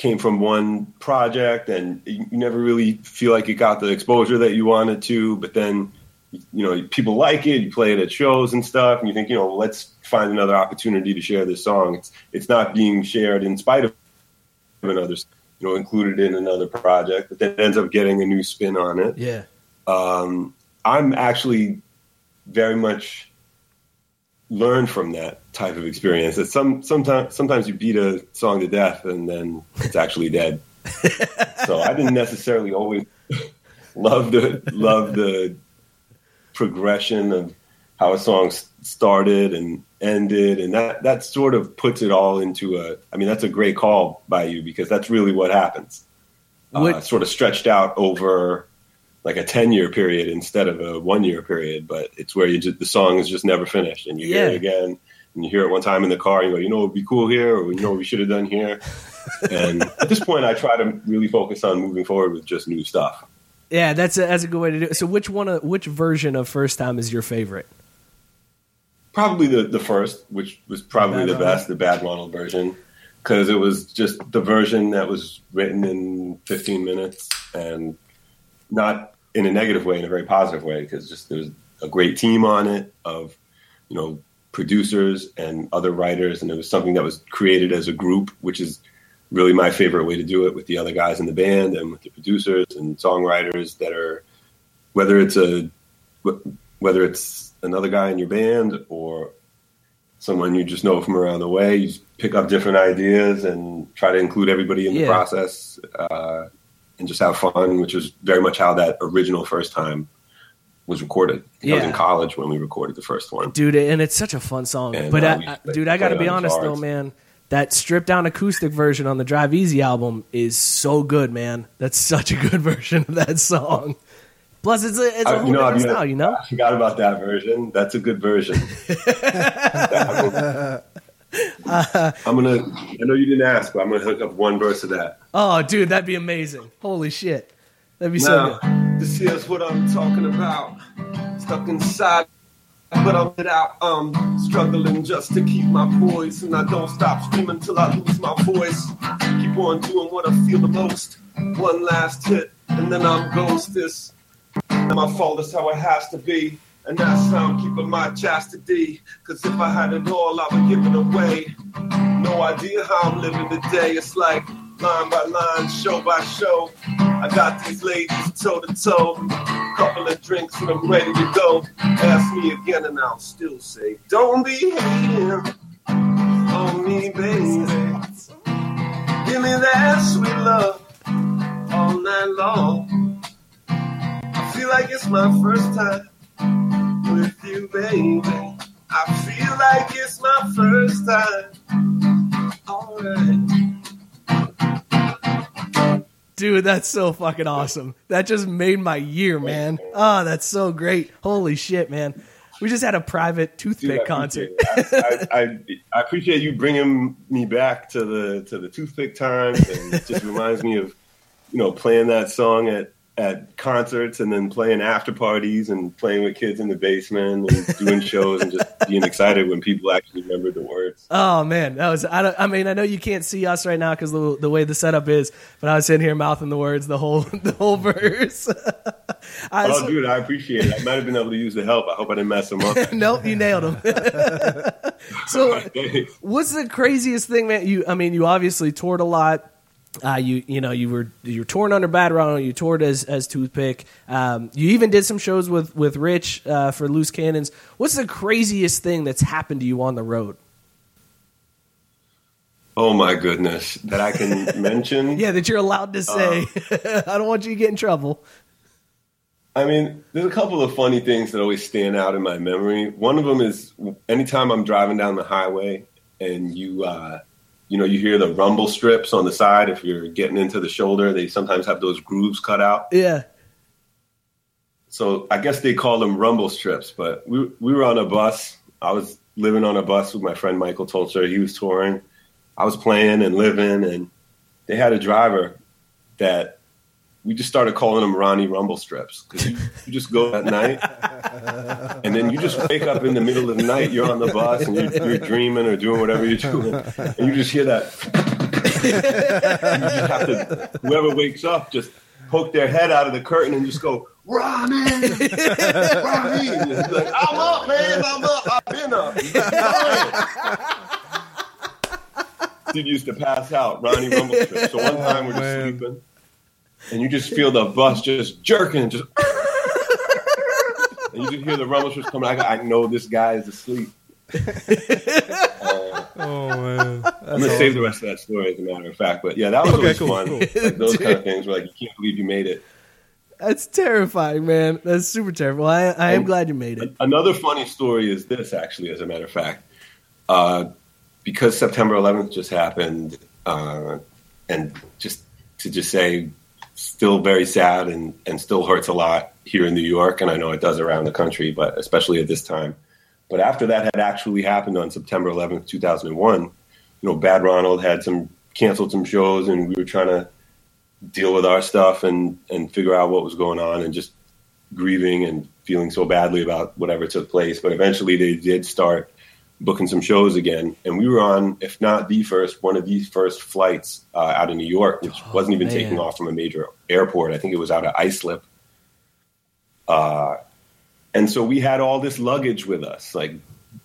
came from one project and you you never really feel like it got the exposure that you wanted to, but then you know people like it, you play it at shows and stuff, and you think you know let's find another opportunity to share this song. It's it's not being shared in spite of another, you know, included in another project, but then it ends up getting a new spin on it Yeah. um, I'm actually very much learned from that type of experience. That some sometimes sometimes you beat a song to death and then it's actually dead. so I didn't necessarily always love the love the progression of how a song started and ended, and that that sort of puts it all into a. I mean, that's a great call by you because that's really what happens. Uh, sort of stretched out over like a 10 year period instead of a one year period, but it's where you just, the song is just never finished and you hear it again and you hear it one time in the car and you go, you know, it would be cool here or you know, what we should have done here. and at this point, I try to really focus on moving forward with just new stuff. Yeah, that's a, that's a good way to do it. So, which one, of, which version of First Time is your favorite? Probably the, the first, which was probably Bad the best, the bad Ronald version, because it was just the version that was written in 15 minutes and not in a negative way, in a very positive way, because just there's a great team on it of, you know, producers and other writers, and it was something that was created as a group, which is really my favorite way to do it with the other guys in the band and with the producers and songwriters that are, whether it's a, whether it's another guy in your band or someone you just know from around the way. You just pick up different ideas and try to include everybody in the Yeah. process uh, and just have fun, which is very much how that original first time was recorded. I was in college when we recorded the first one. dude and it's such a fun song And, but uh, I, I- dude i gotta be honest though man that stripped down acoustic version on the drive easy album is so good man that's such a good version of that song plus it's a, it's a I- you know, I different mean, style you know I forgot about that version. That's a good version. I'm gonna. I know you didn't ask, but I'm gonna hook up one verse of that. oh dude that'd be amazing holy shit that'd be so good Now, this here's what I'm talking about. Stuck inside, but I'm it out. Um, struggling just to keep my poise, and I don't stop screaming till I lose my voice. Keep on doing what I feel the most. One last hit, and then I'm ghost. This, and my fault is how it has to be. And that's how I'm keeping my chastity. Cause if I had it all, I would give it away. No idea how I'm living today. It's like line by line, show by show. I got these ladies toe to toe. Couple of drinks and I'm ready to go. Ask me again and I'll still say, Don't be hating on me, baby. Give me that sweet love all night long. I feel like it's my first time with you, baby. I feel like it's my first time. Alright. dude that's so fucking awesome that just made my year man oh that's so great holy shit man we just had a private toothpick Dude, I concert. I, I, I appreciate you bringing me back to the to the toothpick times, and it just reminds me of you know playing that song at at concerts and then playing after parties and playing with kids in the basement and doing shows and just being excited when people actually remember the words. Oh man, that was. I, don't, I mean, I know you can't see us right now because the the way the setup is, but I was sitting here mouthing the words the whole the whole verse. I, Oh, so- dude, I appreciate it. I might have been able to use the help. I hope I didn't mess them up. nope, you nailed them. so, what's the craziest thing, man? You, I mean, you obviously toured a lot. Uh, you, you know, you were you were touring under Bad Ronald. You toured as as Toothpick. Um, you even did some shows with with Rich uh, for Loose Cannons. What's the craziest thing that's happened to you on the road? Oh my goodness, that I can mention. Yeah, that you're allowed to say. I don't want you to get in trouble. I mean, there's a couple of funny things that always stand out in my memory. One of them is anytime I'm driving down the highway and you, uh, you know, you hear the rumble strips on the side. If you're getting into the shoulder, they sometimes have those grooves cut out. Yeah. So I guess they call them rumble strips. But we we were on a bus. I was living on a bus with my friend Michael Tolcher. He was touring. I was playing and living, and they had a driver that we just started calling them Ronnie Rumble strips because you, you, just go at night, and then you just wake up in the middle of the night. You're on the bus and you're, you're dreaming or doing whatever you're doing, and you just hear that. you just have to. Whoever wakes up, just poke their head out of the curtain and just go, Ronnie, Ronnie. Like, I'm up, man. I'm up. I've been up. Dude used to pass out, Ronnie Rumble strip. So one time we're just oh, sleeping and you just feel the bus just jerking, just, and you just hear the rumble strips coming. I, I know this guy is asleep. Uh, oh man, That's I'm gonna awesome. save the rest of that story, as a matter of fact. But yeah, that was okay, always cool, fun. Cool. Like those kind of things where like you can't believe you made it. That's terrifying, man. That's super terrible. I, I am glad you made it. Another funny story is this, actually, as a matter of fact, uh, because September 11th just happened, uh, and just to just say still very sad and, and still hurts a lot here in New York. And I know it does around the country, but especially at this time. But after that had actually happened on September 11th, 2001, you know, Bad Ronald had some canceled some shows and we were trying to deal with our stuff and, and figure out what was going on and just grieving and feeling so badly about whatever took place. But eventually they did start booking some shows again, and we were on, if not the first, one of the first flights uh, out of New York, which oh, wasn't even man. taking off from a major airport. I think it was out of Islip. Uh, and so we had all this luggage with us, like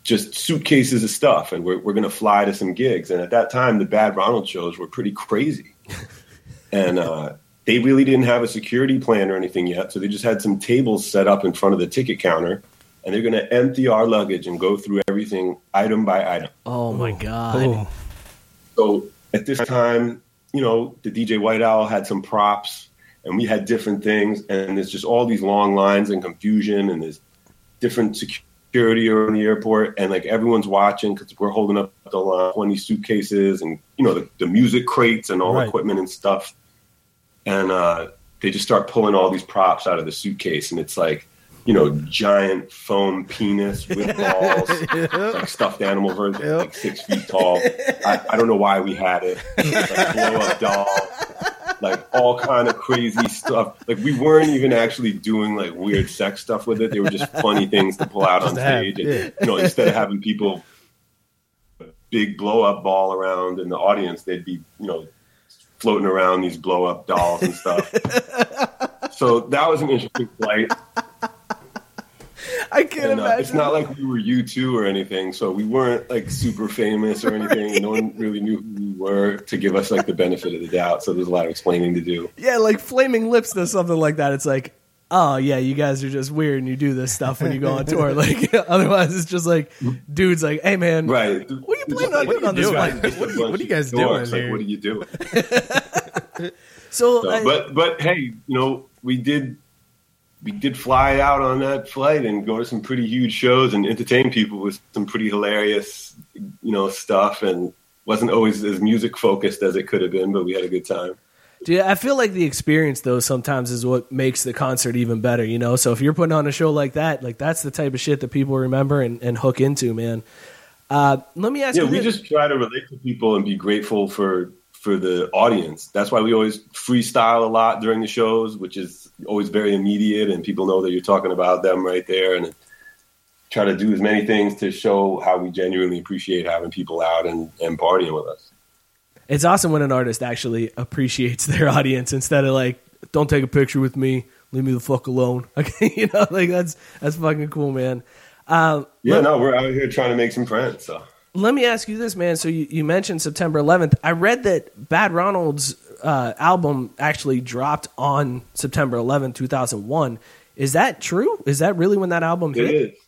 just suitcases of stuff, and we're, we're going to fly to some gigs. And at that time, the Bad Ronald shows were pretty crazy. and uh, they really didn't have a security plan or anything yet, so they just had some tables set up in front of the ticket counter and they're going to empty our luggage and go through everything item by item. Oh my god! So at this time, you know, the DJ White Owl had some props, and we had different things, and there's just all these long lines and confusion, and there's different security around the airport, and like everyone's watching because we're holding up the line, twenty suitcases, and you know the, the music crates and all right. equipment and stuff, and uh, they just start pulling all these props out of the suitcase, and it's like you know, giant foam penis with balls, like stuffed animal version, yep. like six feet tall. I, I, don't know why we had it. Like blow up doll, like all kind of crazy stuff. Like we weren't even actually doing like weird sex stuff with it. They were just funny things to pull out just on stage. And, yeah. You know, instead of having people big blow up ball around in the audience, they'd be you know floating around these blow up dolls and stuff. so that was an interesting flight. I can't and, uh, imagine. It's not like we were U2 or anything, so we weren't like super famous or anything. right. No one really knew who we were to give us like the benefit of the doubt. So there's a lot of explaining to do. Yeah, like Flaming Lips does something like that. It's like, oh yeah, you guys are just weird and you do this stuff when you go on tour. Like otherwise, it's just like dudes like, hey man, right? What are you planning on doing on this flight? What, what, are you guys doing? Like, what are you doing? so, so I, but but hey, you know, we did we did fly out on that flight and go to some pretty huge shows and entertain people with some pretty hilarious, you know, stuff. And wasn't always as music focused as it could have been, but we had a good time. Dude, I feel like the experience though sometimes is what makes the concert even better, you know. So if you're putting on a show like that, like that's the type of shit that people remember and, and hook into, man. Uh, let me ask yeah, you. Yeah, we this. just try to relate to people and be grateful for for the audience. That's why we always freestyle a lot during the shows, which is always very immediate, and people know that you're talking about them right there. And try to do as many things to show how we genuinely appreciate having people out and, and partying with us. It's awesome when an artist actually appreciates their audience instead of like, "Don't take a picture with me, leave me the fuck alone." Okay, you know, like that's that's fucking cool, man. Uh, yeah, no, we're out here trying to make some friends. So let me ask you this, man. So you, you mentioned September 11th. I read that Bad Ronald's uh, album actually dropped on September 11, 2001. Is that true? Is that really when that album hit? It is.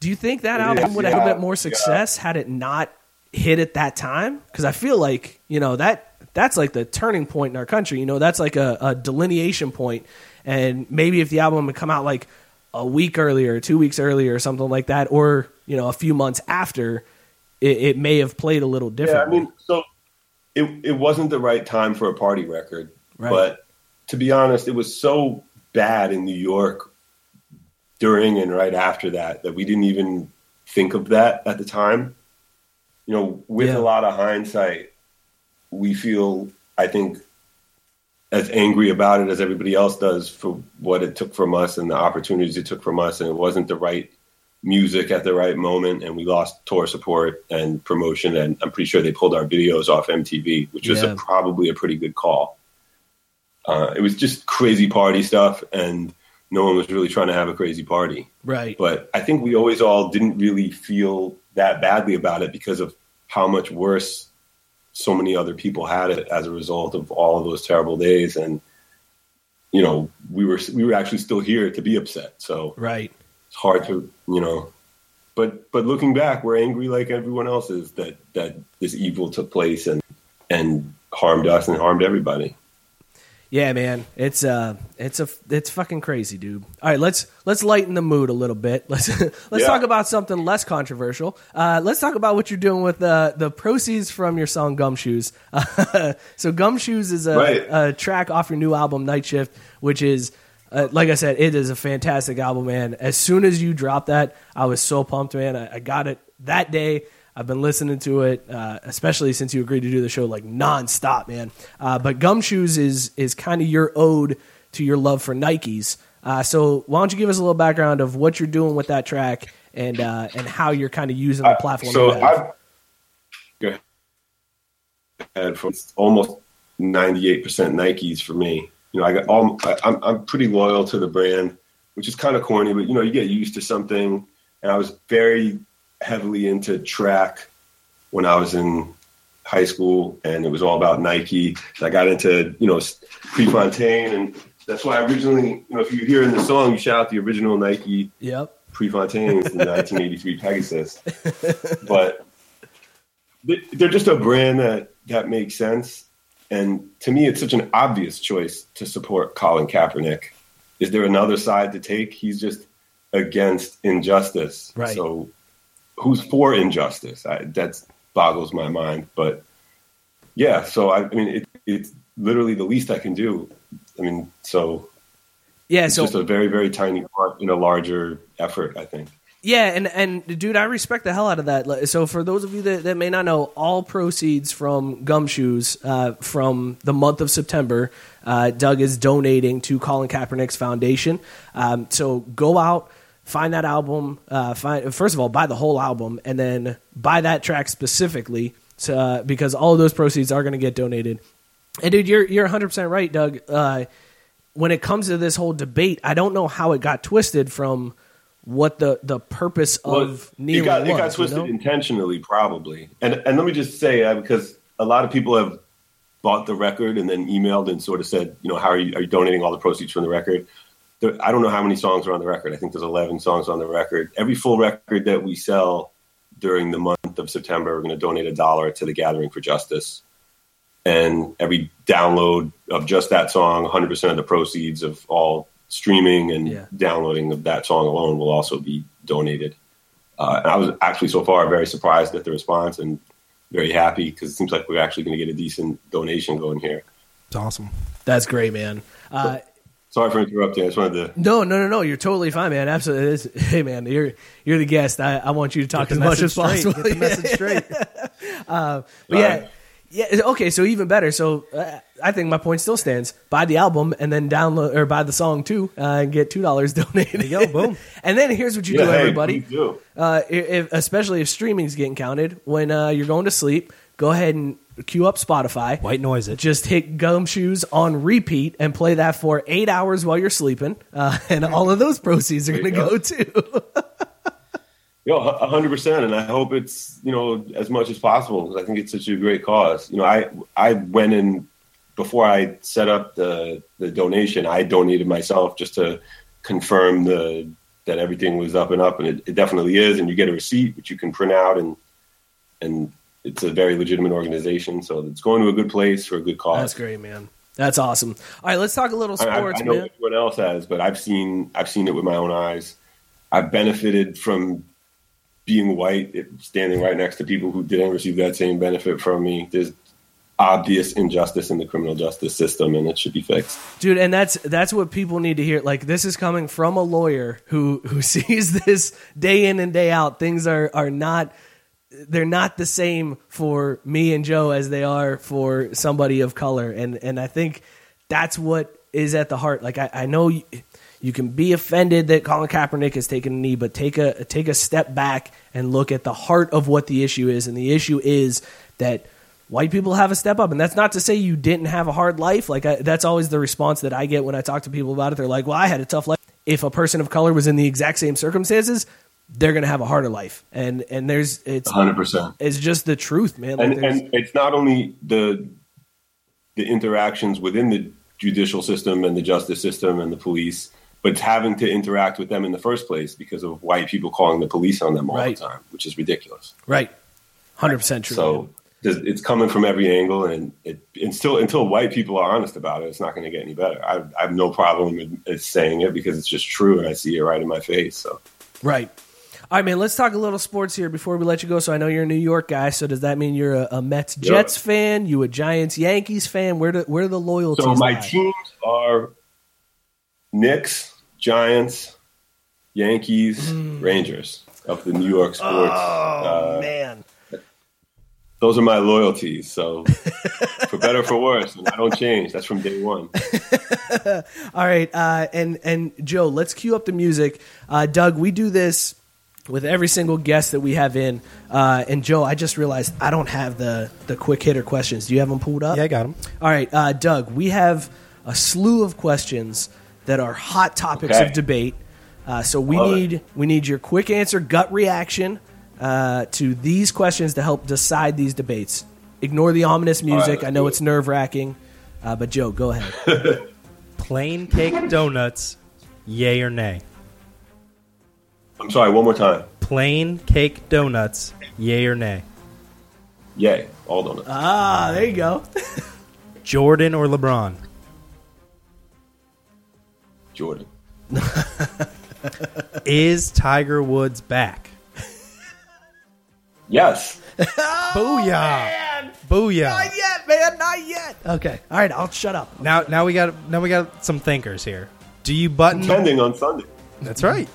Do you think that it album is, would have yeah, a bit more success yeah. had it not hit at that time? Because I feel like you know that that's like the turning point in our country. You know, that's like a, a delineation point and maybe if the album had come out like a week earlier, two weeks earlier, or something like that, or you know a few months after, it, it may have played a little Yeah, I mean, so it it wasn't the right time for a party record, Right. but to be honest, it was so bad in New York during and right after that that we didn't even think of that at the time. You know, with Yeah. a lot of hindsight, we feel, I think, as angry about it as everybody else does for what it took from us and the opportunities it took from us, and it wasn't the right music at the right moment, and we lost tour support and promotion, and I'm pretty sure they pulled our videos off MTV, which was Yeah. a, probably a pretty good call. Uh, it was just crazy party stuff, and no one was really trying to have a crazy party. right. But I think we always all didn't really feel that badly about it because of how much worse so many other people had it as a result of all of those terrible days. And you know, we were we were actually still here to be upset. So right. It's hard to you know. But but looking back, we're angry like everyone else is that that this evil took place and and harmed us and harmed everybody. Yeah, man, it's uh, it's a it's fucking crazy, dude. All right, let's let's lighten the mood a little bit. Let's let's Yeah. talk about something less controversial. Uh, let's talk about what you're doing with uh, the proceeds from your song "Gumshoes." Uh, so, "Gumshoes" is a, Right. a track off your new album "Night Shift," which is. Uh, like I said, it is a fantastic album, man. As soon as you dropped that, I was so pumped, man. I, I got it that day. I've been listening to it, uh, especially since you agreed to do the show like nonstop, man. Uh, but Gumshoes is is kind of your ode to your love for Nikes. Uh, so why don't you give us a little background of what you're doing with that track and uh, and how you're kind of using the platform? So? I've go ahead. From almost ninety eight percent Nikes for me. You know, I got all. I, I'm I'm pretty loyal to the brand, which is kind of corny, but you know, you get used to something. And I was very heavily into track when I was in high school, and it was all about Nike. And I got into you know Prefontaine, and that's why I originally, you know, if you hear in the song, you shout out the original Nike Yep. Prefontaine the 1983 Pegasus. But they're just a brand that, that makes sense. And to me, it's such an obvious choice to support Colin Kaepernick. Is there another side to take? He's just against injustice. Right. So who's for injustice? I, that boggles my mind. But yeah, so I, I mean, it, it's literally the least I can do. I mean, so Yeah. So just a very, very tiny part in a larger effort, I think. Yeah, and and dude, I respect the hell out of that. So for those of you that, that may not know, all proceeds from Gumshoes uh, from the month of September, uh, Doug is donating to Colin Kaepernick's foundation. Um, so go out, find that album. Uh, find first of all, buy the whole album, and then buy that track specifically, to, because all of those proceeds are going to get donated. And dude, you're you're 100 percent right, Doug. Uh, when it comes to this whole debate, I don't know how it got twisted from what the the purpose of kneeling it got, was. it got you twisted know? intentionally, probably. And and let me just say, uh, because a lot of people have bought the record and then emailed and sort of said, you know, how are you, are you donating all the proceeds from the record? There, I don't know how many songs are on the record. I think there's 11 songs on the record. Every full record that we sell during the month of September, we're going to donate a dollar to the Gathering for Justice. And every download of just that song, 100% of the proceeds of all streaming and Yeah. downloading of that song alone will also be donated. Uh, and I was actually so far very surprised at the response and very happy because it seems like we're actually going to get a decent donation going here. It's awesome. That's great, man. Uh, Sorry for interrupting. I just wanted to. no, no, no, no. You're totally fine, man. Absolutely. It is- Hey, man, you're you're the guest. I, I want you to talk as much as straight. possible. Get the message straight. But yeah, Alright. Yeah. Okay, so even better. So uh, I think my point still stands. Buy the album and then download or buy the song too, uh, and get two dollars donated. you go, boom. and then here's what you Yeah, do, hey, everybody. please do. Uh, if, especially if streaming's getting counted, when uh, you're going to sleep, go ahead and queue up Spotify. White noise it. Just hit Gumshoes on repeat and play that for eight hours while you're sleeping, uh, and all of those proceeds are going to There go you too. Yo, a hundred percent, and I hope it's you know as much as possible because I think it's such a great cause. You know, I I went in before I set up the the donation. I donated myself just to confirm the that everything was up and up, and it, it definitely is. And you get a receipt which you can print out, and and it's a very legitimate organization, so it's going to a good place for a good cause. That's great, man. That's awesome. All right, let's talk a little I, I- sports, I know man. everyone else has, but I've seen I've seen it with my own eyes. I've benefited from being white, standing right next to people who didn't receive that same benefit from me. There's obvious injustice in the criminal justice system, and it should be fixed. dude and that's that's what people need to hear like this is coming from a lawyer who who sees this day in and day out things are are not they're not the same for me and joe as they are for somebody of color and and i think that's what is at the heart like i, I know you, can be offended that Colin Kaepernick has taken a knee, but take a take a step back and look at the heart of what the issue is, and the issue is that white people have a step up. And that's not to say you didn't have a hard life. Like I, that's always the response that i get when i talk to people about it. They're like well i had a tough life. If a person of color was in the exact same circumstances they're going to have a harder life. And and there's it's 100%. it's just the truth man. Like and, and it's not only the the interactions within the judicial system and the justice system and the police, but having to interact with them in the first place because of white people calling the police on them all Right. the time, which is ridiculous. right 100% true So it's coming from every angle, and it and still until white people are honest about it, it's not going to get any better. I, I have no problem with, saying it because it's just true, and I see it right in my face. So Right. All right, man. Let's talk a little sports here before we let you go. So I know you're a New York guy. So does that mean you're a, a Mets Jets fan? You a Giants Yankees fan? Where do where are the loyalties? So my lie? teams are Knicks, Giants, Yankees, Rangers of the New York sports. Oh uh, man. those are my loyalties. So for better or for worse, and I don't change. That's from day one. All right, uh, and and Joe, let's cue up the music. Uh, Doug, we do this with every single guest that we have in. Uh, and Joe, I just realized I don't have the the quick hitter questions. Do you have them pulled up? Yeah, I got them. All right, uh, Doug, we have a slew of questions that are hot topics Okay. of debate. Uh, so we Love it. need we need your quick answer, gut reaction uh, to these questions to help decide these debates. Ignore the ominous music. let's I know do it's it. nerve wracking, uh, but Joe, go ahead. Plain cake donuts, yay or nay? I'm sorry. One more time. Plain cake donuts, yay or nay? Yay! All donuts. ah, there you go. Jordan or LeBron? Jordan. Is Tiger Woods back? Yes. Booyah! Oh, Booyah! Not yet, man. Not yet. Okay. All right. I'll shut up. Now, now we got now we got some thinkers here. Do you button? Pending on Sunday. That's right.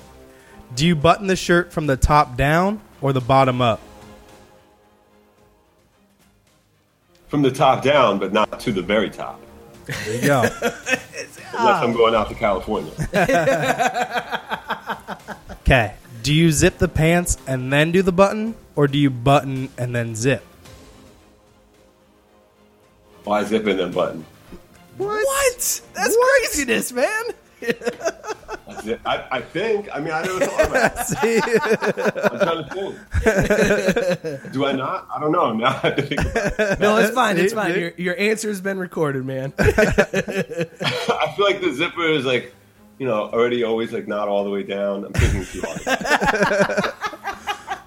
Do you button the shirt from the top down or the bottom up? From the top down, but not to the very top. There you go. Unless I'm ah. going out to California. Okay. Do you zip the pants and then do the button, or do you button and then zip? Why zip and then button? What? That's craziness, man. I, zip- I, I think. I mean, I never thought about it. I'm trying to think. Do I not? I don't know. Now I have to think about it. No, it's fine. It's fine. Your, your answer has been recorded, man. I feel like the zipper is like, you know, already always like not all the way down. I'm thinking too hard.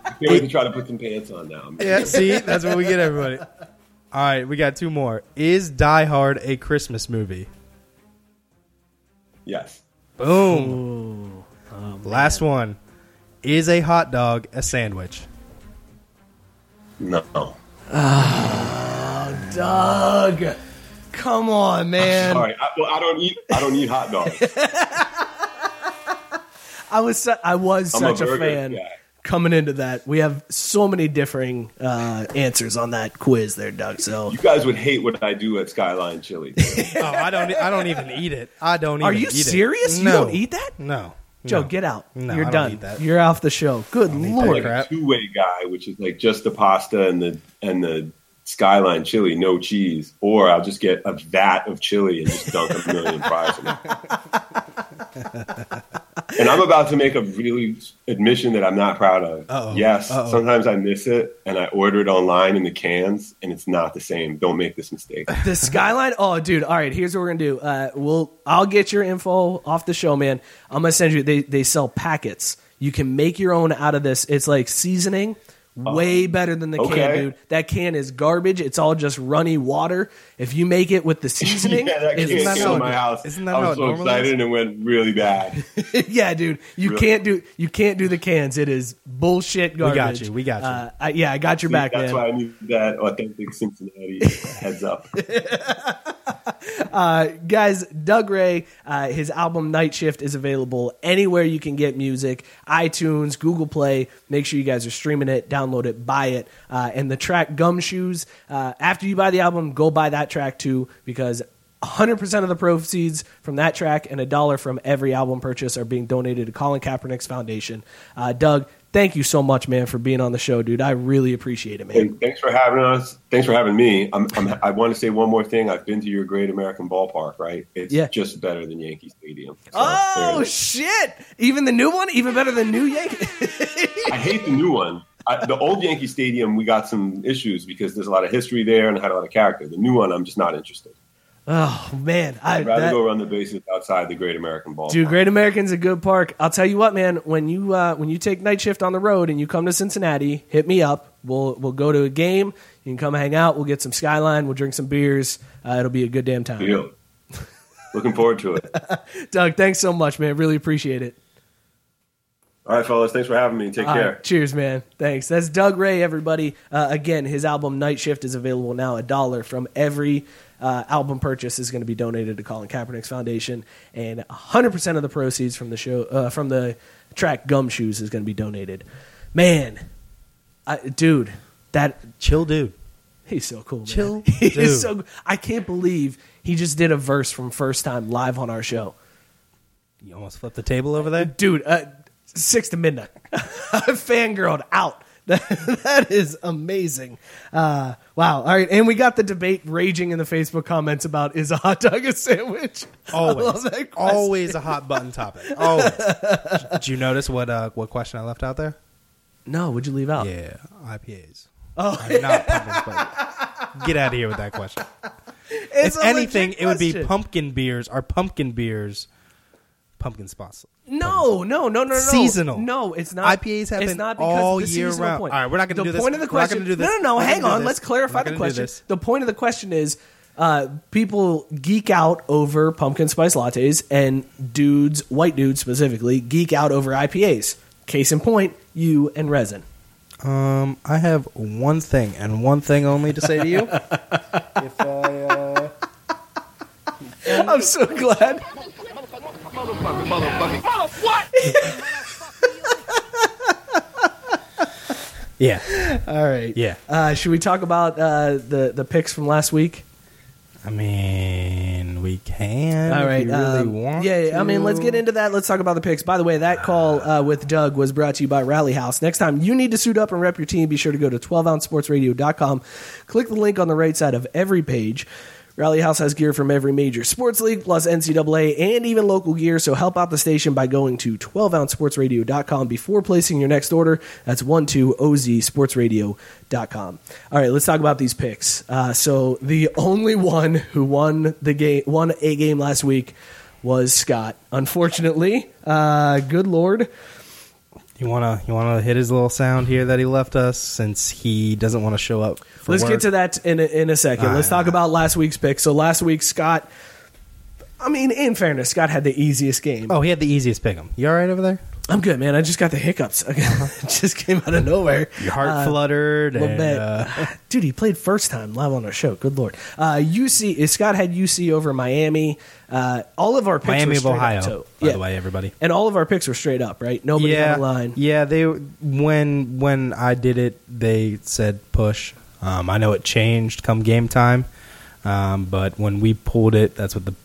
I can't wait to try to put some pants on now. Yeah, see, that's what we get, everybody. All right, we got two more. Is Die Hard a Christmas movie? Yes. Boom. Oh, Last one. Is a hot dog a sandwich? No. Oh, Doug, come on, man. Sorry. I, well, I don't eat. I don't eat hot dogs. I was su- I was I'm such a, burger fan guy. Coming into that. We have so many differing uh, answers on that quiz there, Doug. So, You guys would hate what I do at Skyline Chili. Oh, I don't. I don't even eat it. I don't. Eat. Are you eat it. serious? You No. don't eat that? No. Joe, No. get out. No, You're I don't done. eat that. You're off the show. Good eat that lord. like crap. a two way guy, which is like just the pasta and the and the Skyline chili, no cheese, or I'll just get a vat of chili and just dunk a million fries in it. and I'm about to make a really admission that I'm not proud of. Uh-oh. Yes, Uh-oh. sometimes I miss it, and I order it online in the cans, and it's not the same. Don't make this mistake. The skyline. Oh, dude. All right. Here's what we're gonna do. Uh, we'll. I'll get your info off the show, man. I'm gonna send you. They they sell packets. You can make your own out of this. It's like seasoning Way better than the can, dude. That can is garbage. It's all just runny water. If you make it with the seasoning, yeah, that it's can't that came how my house. isn't that I how was it so excited is? and it went really bad. yeah, dude. You Really? can't do you can't do the cans. It is bullshit got garbage. you. We got you. Uh, I, yeah, I got your back, That's man. why I need that authentic Cincinnati heads up. Uh, guys, Doug Ray, uh, his album Night Shift is available anywhere you can get music iTunes, Google Play. Make sure you guys are streaming it, download it, buy it. Uh, and the track Gumshoes, uh, after you buy the album, go buy that track too because 100% of the proceeds from that track and a dollar from every album purchase are being donated to Colin Kaepernick's foundation. Uh, Doug, thank you so much, man, for being on the show, dude. I really appreciate it, man. And thanks for having us. Thanks for having me. I'm, I'm, I want to say one more thing. I've been to your Great American Ballpark, right? It's Yeah. just better than Yankee Stadium. So, Oh there it is. shit! Even the new one, even better than New Yankee. I hate the new one. I, the old Yankee Stadium, we got some issues because there's a lot of history there and had a lot of character. The new one, I'm just not interested. Oh man, I, I'd rather that- go run the bases outside the Great American Ballpark. Dude, Great American's a good park. I'll tell you what, man. When you uh, when you take night shift on the road and you come to Cincinnati, hit me up. We'll we'll go to a game. You can come hang out. We'll get some skyline. We'll drink some beers. Uh, it'll be a good damn time. Deal. Looking forward to it. Doug, thanks so much, man. Really appreciate it. All right, fellas. Thanks for having me. Take All care. right, cheers, man. Thanks. That's Doug Ray, everybody. Uh, again, his album Night Shift is available now. A dollar from every uh, album purchase is going to be donated to Colin Kaepernick's foundation, and 100% of the proceeds from the show uh, from the track Gumshoes is going to be donated. Man, I, dude, that Chill, dude. he's so cool. Man. Chill, He dude. is so. I can't believe he just did a verse from first time live on our show. You almost flipped the table over there. dude uh, six to midnight i fangirled out that, that is amazing uh, wow all right and we got the debate raging in the facebook comments about is a hot dog a sandwich I Always, always a hot button topic. Always. Did you notice what uh, what question I left out there? no would you leave out Yeah, IPAs. Oh, not pumpkin spice. Get out of here with that question. It's if anything, it would be pumpkin beers. Are pumpkin beers pumpkin spice? no no no no no Seasonal. no it's not IPAs happen it's not because all the year round. point. All right, we're not gonna do this. The point of the question gonna do this. no no no We're hang on let's clarify the question the point of the question is uh, people geek out over pumpkin spice lattes and dudes white dudes specifically geek out over ipas case in point you and resin Um, I have one thing and one thing only to say to you. if I, uh, i'm so glad yeah, all right Yeah. uh, should we talk about uh, the the picks from last week I mean, we can. All right. if you really um, want. yeah, yeah, I mean, let's get into that. Let's talk about the picks. By the way, that call uh, with Doug was brought to you by Rally House. Next time you need to suit up and rep your team, be sure to go to 12ouncesportsradio.com. Click the link on the right side of every page. Rally House has gear from every major sports league, plus NCAA and even local gear. So help out the station by going to 12ouncesportsradio.com before placing your next order. That's 12ozsportsradio.com. All right, let's talk about these picks. Uh, so the only one who won the game, won a game last week was Scott. Unfortunately, uh, good lord. You wanna you wanna hit his little sound here that he left us since he doesn't want to show up. For Let's work? get to that in a, in a second. All Let's right, talk about last week's pick. So last week, Scott. I mean, in fairness, Scott had the easiest game. Oh, he had the easiest pick 'em. You all right over there? I'm good, man. I just got the hiccups. it just came out of nowhere. Your heart Uh, fluttered. a little and, bit. uh, Dude, he played first time live on our show. Good lord. Uh, UC Scott had UC over Miami. Uh, all of our picks Miami were of straight Ohio, Up, so, by yeah. the way, everybody. And all of our picks were straight up, right? Nobody yeah, had a line. Yeah, they when when I did it, they said push. Um, I know it changed come game time, um, but when we pulled it, that's what the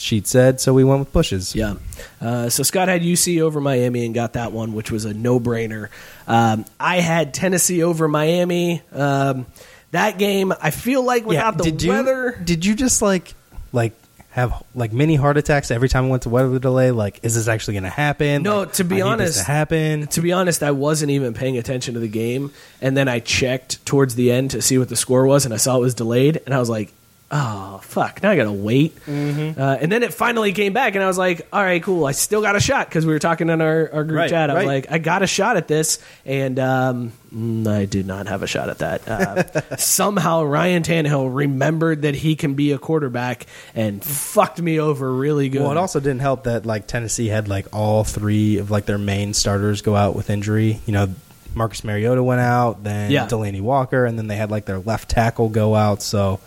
sheet said. So we went with pushes. Yeah. Uh, so Scott had UC over Miami and got that one, which was a no brainer. Um, I had Tennessee over Miami. Um, that game, I feel like without the did you, weather. Did you just like like have like mini heart attacks every time we went to weather delay? Like, is this actually going to happen? No, Like, to be I honest- to happen. To be honest, I wasn't even paying attention to the game, and then I checked towards the end to see what the score was, and I saw it was delayed, and I was like, oh fuck, now I gotta wait. Mm-hmm. Uh, and then it finally came back, and I was like, all right, cool. I still got a shot because we were talking in our, our group Right, chat. I was right. like, I got a shot at this, and um, mm, I do not have a shot at that. Uh, somehow Ryan Tannehill remembered that he can be a quarterback and fucked me over really good. Well, it also didn't help that like Tennessee had like all three of like their main starters go out with injury. You know, Marcus Mariota went out, then Yeah. Delanie Walker, and then they had like their left tackle go out. So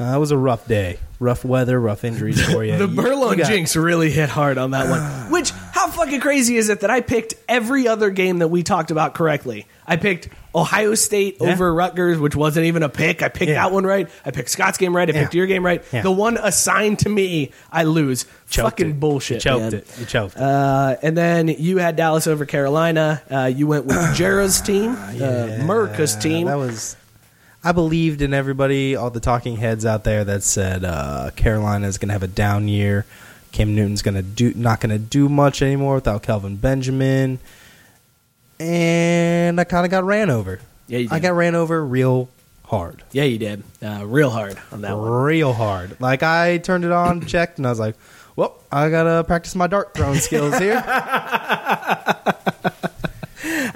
uh, it was a rough day, rough weather, rough injuries for you. the You- Burlone you got- jinx really hit hard on that one. Which, how fucking crazy is it that I picked every other game that we talked about correctly? I picked Ohio State Yeah. over Rutgers, which wasn't even a pick. I picked Yeah. that one right. I picked Scott's game right. I picked Yeah. your game right. Yeah. The one assigned to me, I lose. Choked fucking it. bullshit. You choked man. it. You choked it. Uh, and then you had Dallas over Carolina. Uh, you went with Jera's team, uh, Murka's team. That was. I believed in everybody, all the talking heads out there that said uh, Carolina is going to have a down year. Cam Newton's going to do not going to do much anymore without Kelvin Benjamin, and I kind of got ran over. Yeah, you I got ran over real hard, yeah, you did. Uh, real hard on that one. real hard. Like I turned it on, checked, and I was like, "Well, I gotta practice my dart throwing skills here."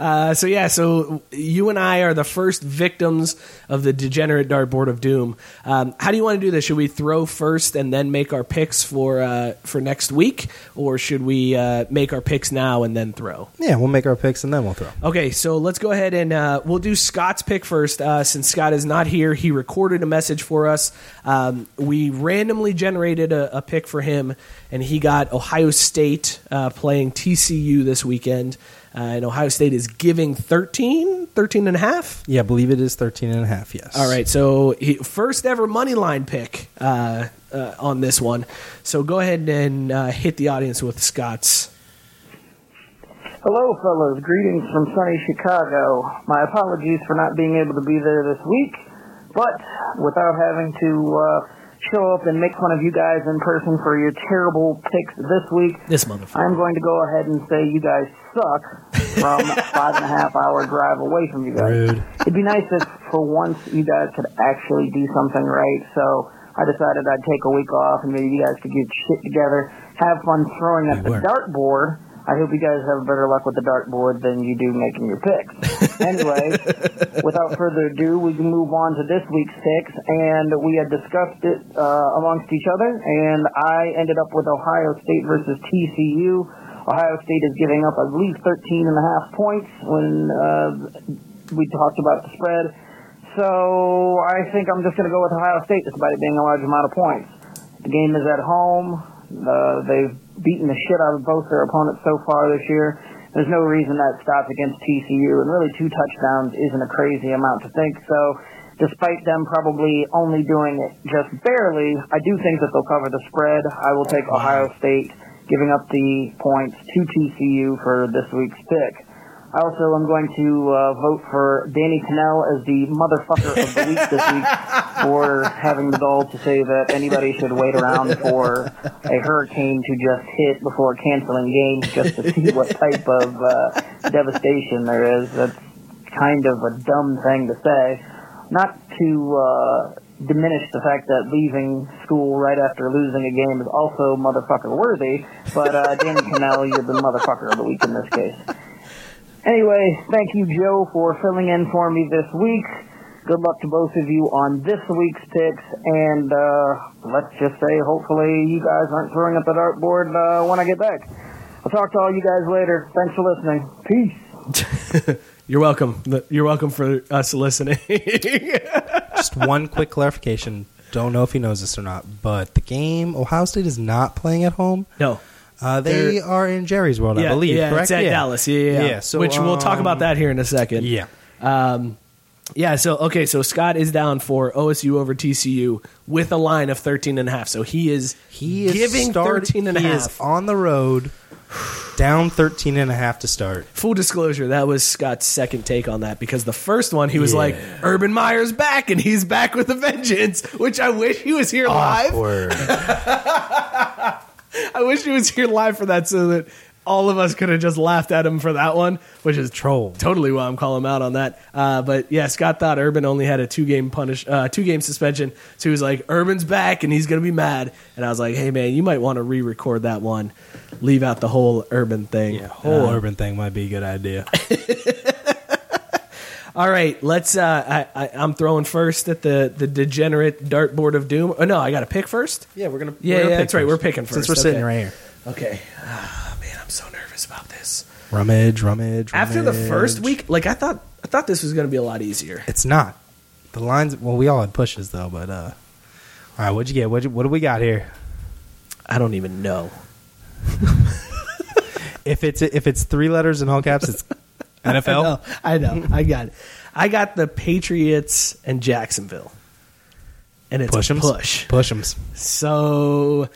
Uh, so yeah, so you and I are the first victims of the degenerate dartboard of doom. Um, how do you want to do this? Should we throw first and then make our picks for uh, for next week, or should we uh, make our picks now and then throw? yeah, we'll make our picks and then we'll throw. Okay, so let's go ahead and uh, we'll do Scott's pick first. Uh, since Scott is not here, he recorded a message for us. Um, we randomly generated a, a pick for him, and he got Ohio State uh, playing TCU this weekend. Uh, and Ohio State is giving 13, 13 and a half. Yeah, I believe it is 13 and a half, yes. All right, so he, first ever money line pick uh, uh, on this one. So go ahead and uh, hit the audience with Scott's. Hello, fellas. Greetings from sunny Chicago. My apologies for not being able to be there this week, but without having to uh, show up and make fun of you guys in person for your terrible picks this week, This motherfucker. I'm going to go ahead and say you guys suck from a five and a half hour drive away from you guys. Rude. It'd be nice if for once you guys could actually do something right. So I decided I'd take a week off and maybe you guys could get shit together, have fun throwing at the were. dartboard. I hope you guys have better luck with the dartboard than you do making your picks. anyway, without further ado, we can move on to this week's picks. And we had discussed it uh, amongst each other, and I ended up with Ohio State versus TCU. Ohio State is giving up, I believe, 13 and a half points when uh, we talked about the spread. So I think I'm just going to go with Ohio State despite it being a large amount of points. The game is at home. Uh, they've beaten the shit out of both their opponents so far this year. There's no reason that stops against TCU, and really two touchdowns isn't a crazy amount to think. So, despite them probably only doing it just barely, I do think that they'll cover the spread. I will take Ohio State giving up the points to TCU for this week's pick. I also am going to uh, vote for Danny Kanell as the motherfucker of the week this week for having the gall to say that anybody should wait around for a hurricane to just hit before canceling games just to see what type of uh, devastation there is. That's kind of a dumb thing to say. Not to uh, diminish the fact that leaving school right after losing a game is also motherfucker worthy, but uh, Danny Kanell, you're the motherfucker of the week in this case. Anyway, thank you, Joe, for filling in for me this week. Good luck to both of you on this week's picks, and uh, let's just say, hopefully, you guys aren't throwing up the dartboard uh, when I get back. I'll talk to all you guys later. Thanks for listening. Peace. You're welcome. You're welcome for us listening. Just one quick clarification. Don't know if he knows this or not, but the game Ohio State is not playing at home. no. Uh, they They're- are in Jerry's World, I believe. yeah, correct? it's at yeah. Dallas. Yeah, yeah, yeah. Yeah, so, Which we'll talk um, about that here in a second. Yeah. Um, yeah, so okay, so Scott is down for OSU over TCU with a line of 13 and a half. So he is He is giving start- 13 and a he half. is on the road, down 13 and a half to start. Full disclosure, that was Scott's second take on that because the first one he was Yeah. like, Urban Meyer's back and he's back with a vengeance, which I wish he was here live. Awkward. I wish he was here live for that so that all of us could have just laughed at him for that one, which is Troll. totally why I'm calling him out on that. Uh, but yeah, Scott thought Urban only had a two game punish, uh, two game suspension, so he was like, "Urban's back and he's gonna be mad." And I was like, "Hey man, you might want to re-record that one, leave out the whole Urban thing." Yeah, whole Uh, urban thing might be a good idea. All right, let's. Uh, I, I, I'm throwing first at the the degenerate dartboard of doom. Oh no, I got to pick first. Yeah, we're gonna. Yeah, we're gonna yeah, pick that's right. first. We're picking first. Since we're sitting right here. Okay. Ah, man, I'm so nervous about this. Rummage, rummage. After the first week, like I thought, I thought this was going to be a lot easier. it's not. The lines. Well, we all had pushes though, but uh. All right, what'd you get? What what do we got here? I don't even know. If it's if it's three letters in all caps, it's NFL. I know. I know. I got it. I got the Patriots and Jacksonville, and it's Push a push. Push 'ems. So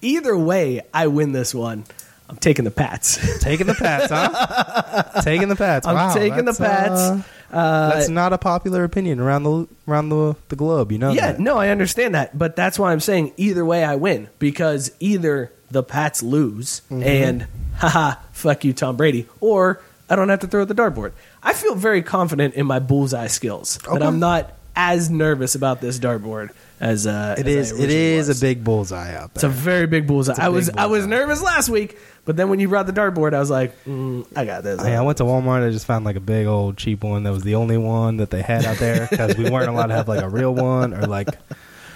either way, I win this one. I'm taking the Pats. Taking the Pats, huh? taking the Pats. I'm Wow, taking the that's, Pats. uh, that's not a popular opinion around the around the the globe. You know yeah, that. no, I understand that, but that's why I'm saying either way I win because either the Pats lose Mm-hmm. and haha, fuck you, Tom Brady, or I don't have to throw at the dartboard. I feel very confident in my bullseye skills, but Okay. I'm not as nervous about this dartboard as uh, It as is I it originally is was. a big bullseye out It's a there. very big bullseye. I was I was bullseye. nervous last week, but then when you brought the dartboard, I was like, mm, I got this. I, I went to Walmart. I just found like a big old cheap one that was the only one that they had out there because we weren't allowed to have like a real one or like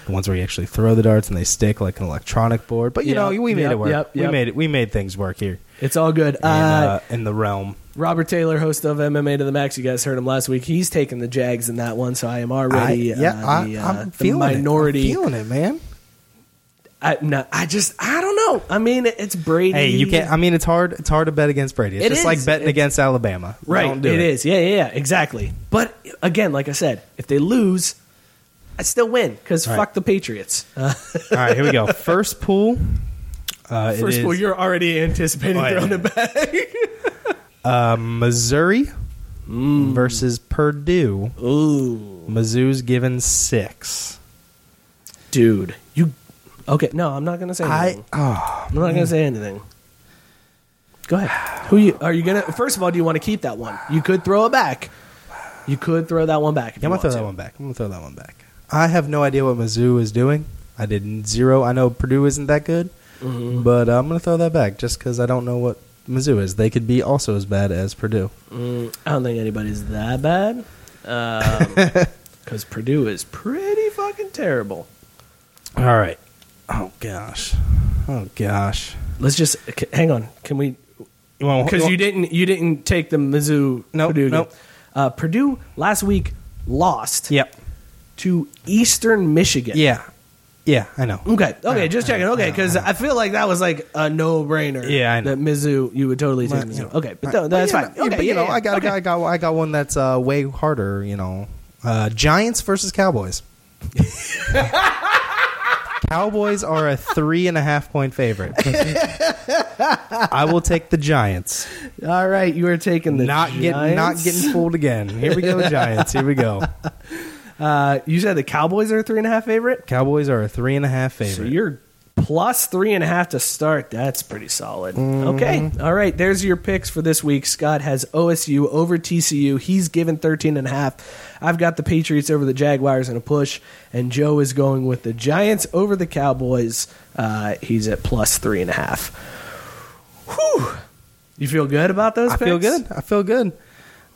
the ones where you actually throw the darts and they stick like an electronic board. But you Yep, know, we made yep, it work. yep, We yep. made it. We made things work here It's all good. in, Uh, uh, in the realm. Robert Taylor, host of MMA to the Max, you guys heard him last week. He's taking the Jags in that one, so I am already I, yeah, uh, the, I, uh, I'm the feeling minority. It. I'm feeling it, man. I, no, I just I don't know. I mean, it's Brady. Hey, you can't. I mean, it's hard. It's hard to bet against Brady. It's It just is. like betting It's- against Alabama. right? Don't do it is. Yeah, yeah, yeah, exactly. But again, like I said, if they lose, I still win because right. fuck the Patriots. Uh, All right, here we go. First pool. Uh, first of all, you're already anticipating Oh, yeah. throwing it back. uh, Missouri versus Purdue. Ooh, Mizzou's given six. dude, you okay? No, I'm not gonna say I anything. oh I'm not gonna say anything. Go ahead. Who you are you gonna? First of all, do you want to keep that one? You could throw it back. You could throw that one back. If I'm you gonna throw want that one back. I'm gonna throw that one back. I have no idea what Mizzou is doing. I did zero. I know Purdue isn't that good, Mm-hmm. but I'm gonna throw that back just because I don't know what Mizzou is. They could be also as bad as Purdue. Mm, I don't think anybody's that bad. Because Purdue is pretty fucking terrible. All right. Oh gosh. Oh gosh. Let's just c- hang on. Can we? Because you didn't you didn't take the Mizzou Nope, Purdue. nope. Uh, Purdue last week lost Yep. to Eastern Michigan. Yeah. Yeah. I know. Okay. Okay. just checking. Okay. Because I feel like that was like a no brainer. Yeah, I know. That Mizzou, you would totally take But, Mizzou. okay, but that's yeah, fine. yeah, okay, but you yeah, know, yeah, I got, okay. I got, I got one that's uh, way harder. You know, uh, Giants versus Cowboys. Cowboys are a three and a half point favorite. I will take the Giants. All right, you are taking the not getting, not Giants. getting fooled again. Here we go, Giants. Here we go. Uh, you said the Cowboys are a three and a half favorite. Cowboys are a three and a half favorite. So you're plus three and a half to start. That's pretty solid. Mm-hmm. Okay. All right. There's your picks for this week. Scott has OSU over TCU. He's given 13 and a half. I've got the Patriots over the Jaguars in a push. And Joe is going with the Giants over the Cowboys. Uh, he's at plus three and a half. Whew. You feel good about those picks? I feel good. I feel good.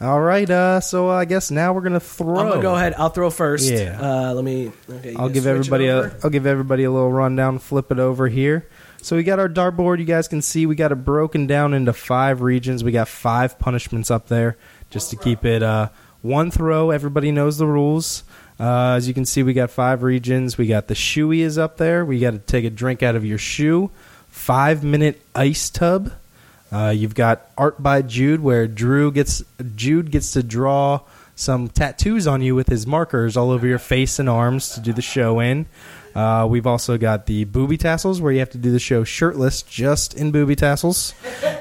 All right. Uh, so I guess now we're gonna throw. I'm to go ahead. I'll throw first. Yeah. Uh, let me. Okay, I'll give everybody a? I'll give everybody a little rundown. Flip it over here. So we got our dartboard. You guys can see we got it broken down into five regions. We got five punishments up there just to keep it uh, one throw. Everybody knows the rules. Uh, as you can see, we got five regions. We got the shoey is up there. We got to take a drink out of your shoe. Five minute ice tub. Uh, you've got art by Jude, where Drew gets Jude gets to draw some tattoos on you with his markers all over your face and arms to do the show in. Uh, we've also got the booby tassels, where you have to do the show shirtless, just in booby tassels.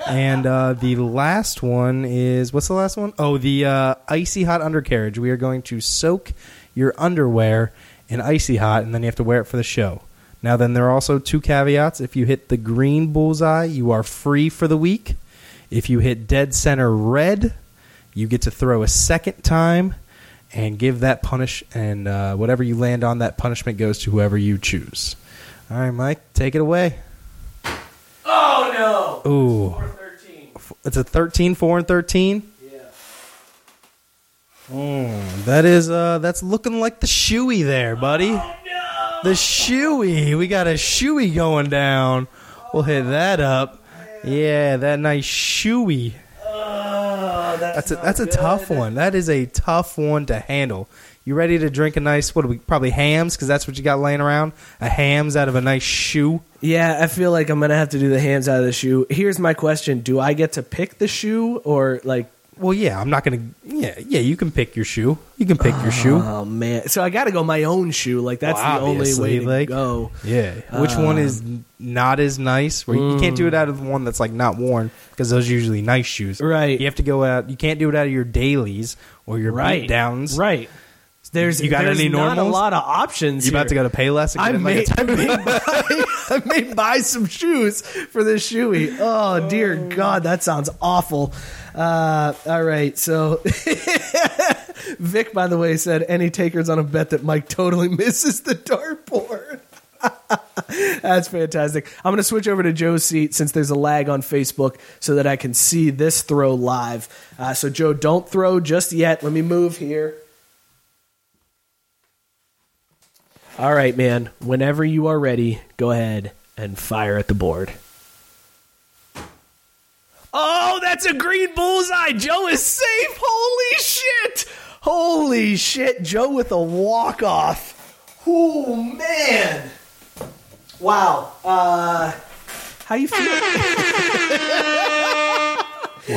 and uh, the last one is what's the last one? Oh, the uh, icy hot undercarriage. We are going to soak your underwear in icy hot, and then you have to wear it for the show. Now, then, there are also two caveats. If you hit the green bullseye, you are free for the week. If you hit dead center red, you get to throw a second time and give that punish, and uh, whatever you land on, that punishment goes to whoever you choose. All right, Mike, take it away. Oh no! Ooh, it's a 13, 4 and 13. Yeah. Mm, that is uh that's looking like the shoey there, buddy. The shoey. We got a shoey going down. We'll hit that up. Yeah, that nice shoey. Oh, that's That's a that's a tough one. That is a tough one to handle. You ready to drink a nice what do we probably Hamm's because that's what you got laying around? A Hamm's out of a nice shoe. Yeah, I feel like I'm gonna have to do the Hamm's out of the shoe. Here's my question: Do I get to pick the shoe, or like? Well, yeah, I'm not gonna. Yeah, yeah, you can pick your shoe. You can pick your shoe. Oh man! So I got to go my own shoe. Like that's Well, the only obviously, way to like- go. Yeah. Which one is Um, not as nice? Where you can't do it out of the one that's like not worn because those are usually nice shoes. Right. You have to go out. You can't do it out of your dailies or your Right. downs. Right. There's You got there's any not a normals? lot of options. You about to here. go to Payless? and I get may, a I may buy, I may buy some shoes for this shoey. Oh dear God, that sounds awful. Uh, all right, so Vic, by the way, said any takers on a bet that Mike totally misses the dartboard. That's fantastic. I'm going to switch over to Joe's seat since there's a lag on Facebook so that I can see this throw live. Uh, so, Joe, don't throw just yet. Let me move here. All right, man. Whenever you are ready, go ahead and fire at the board. Oh, that's a green bullseye. Joe is safe. Holy shit. Holy shit. Joe with a walk off. Oh, man. Wow. Uh, how you feel?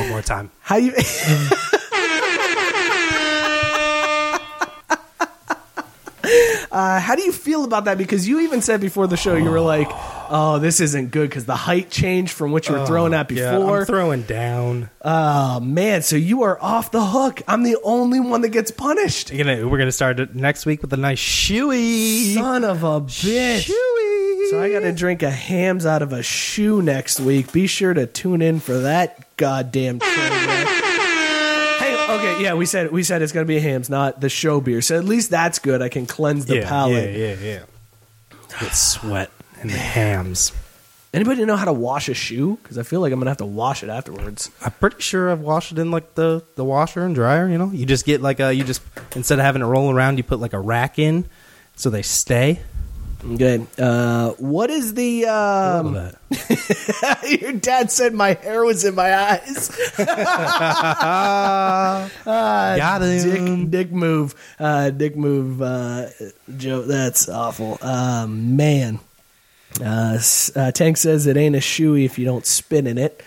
One more time. How you? uh, how do you feel about that? Because you even said before the show you were like, "Oh, this isn't good" because the height changed from what you were throwing at Yeah, before. I'm throwing down. oh man, so you are off the hook. I'm the only one that gets punished. You're gonna, we're gonna start it next week with a nice shoey. Son of a bitch. Shoey. So I got to drink a Hamm's out of a shoe next week. Be sure to tune in for that goddamn. Hey, okay, yeah, we said we said it's gonna be a Hamm's, not the show beer. So at least that's good. I can cleanse the yeah, palate. Yeah, yeah, yeah. Get sweat and the Hamm's. Anybody know how to wash a shoe? Because I feel like I'm gonna have to wash it afterwards. I'm pretty sure I've washed it in like the, the washer and dryer. You know, you just get like a you just instead of having it roll around, you put like a rack in, so they stay. Good. Uh, what is the? Um, your dad said my hair was in my eyes. Got him. Dick, dick move, uh, dick move, uh, Joe. That's awful. Um, man, uh, uh, Tank says it ain't a shoey if you don't spin in it.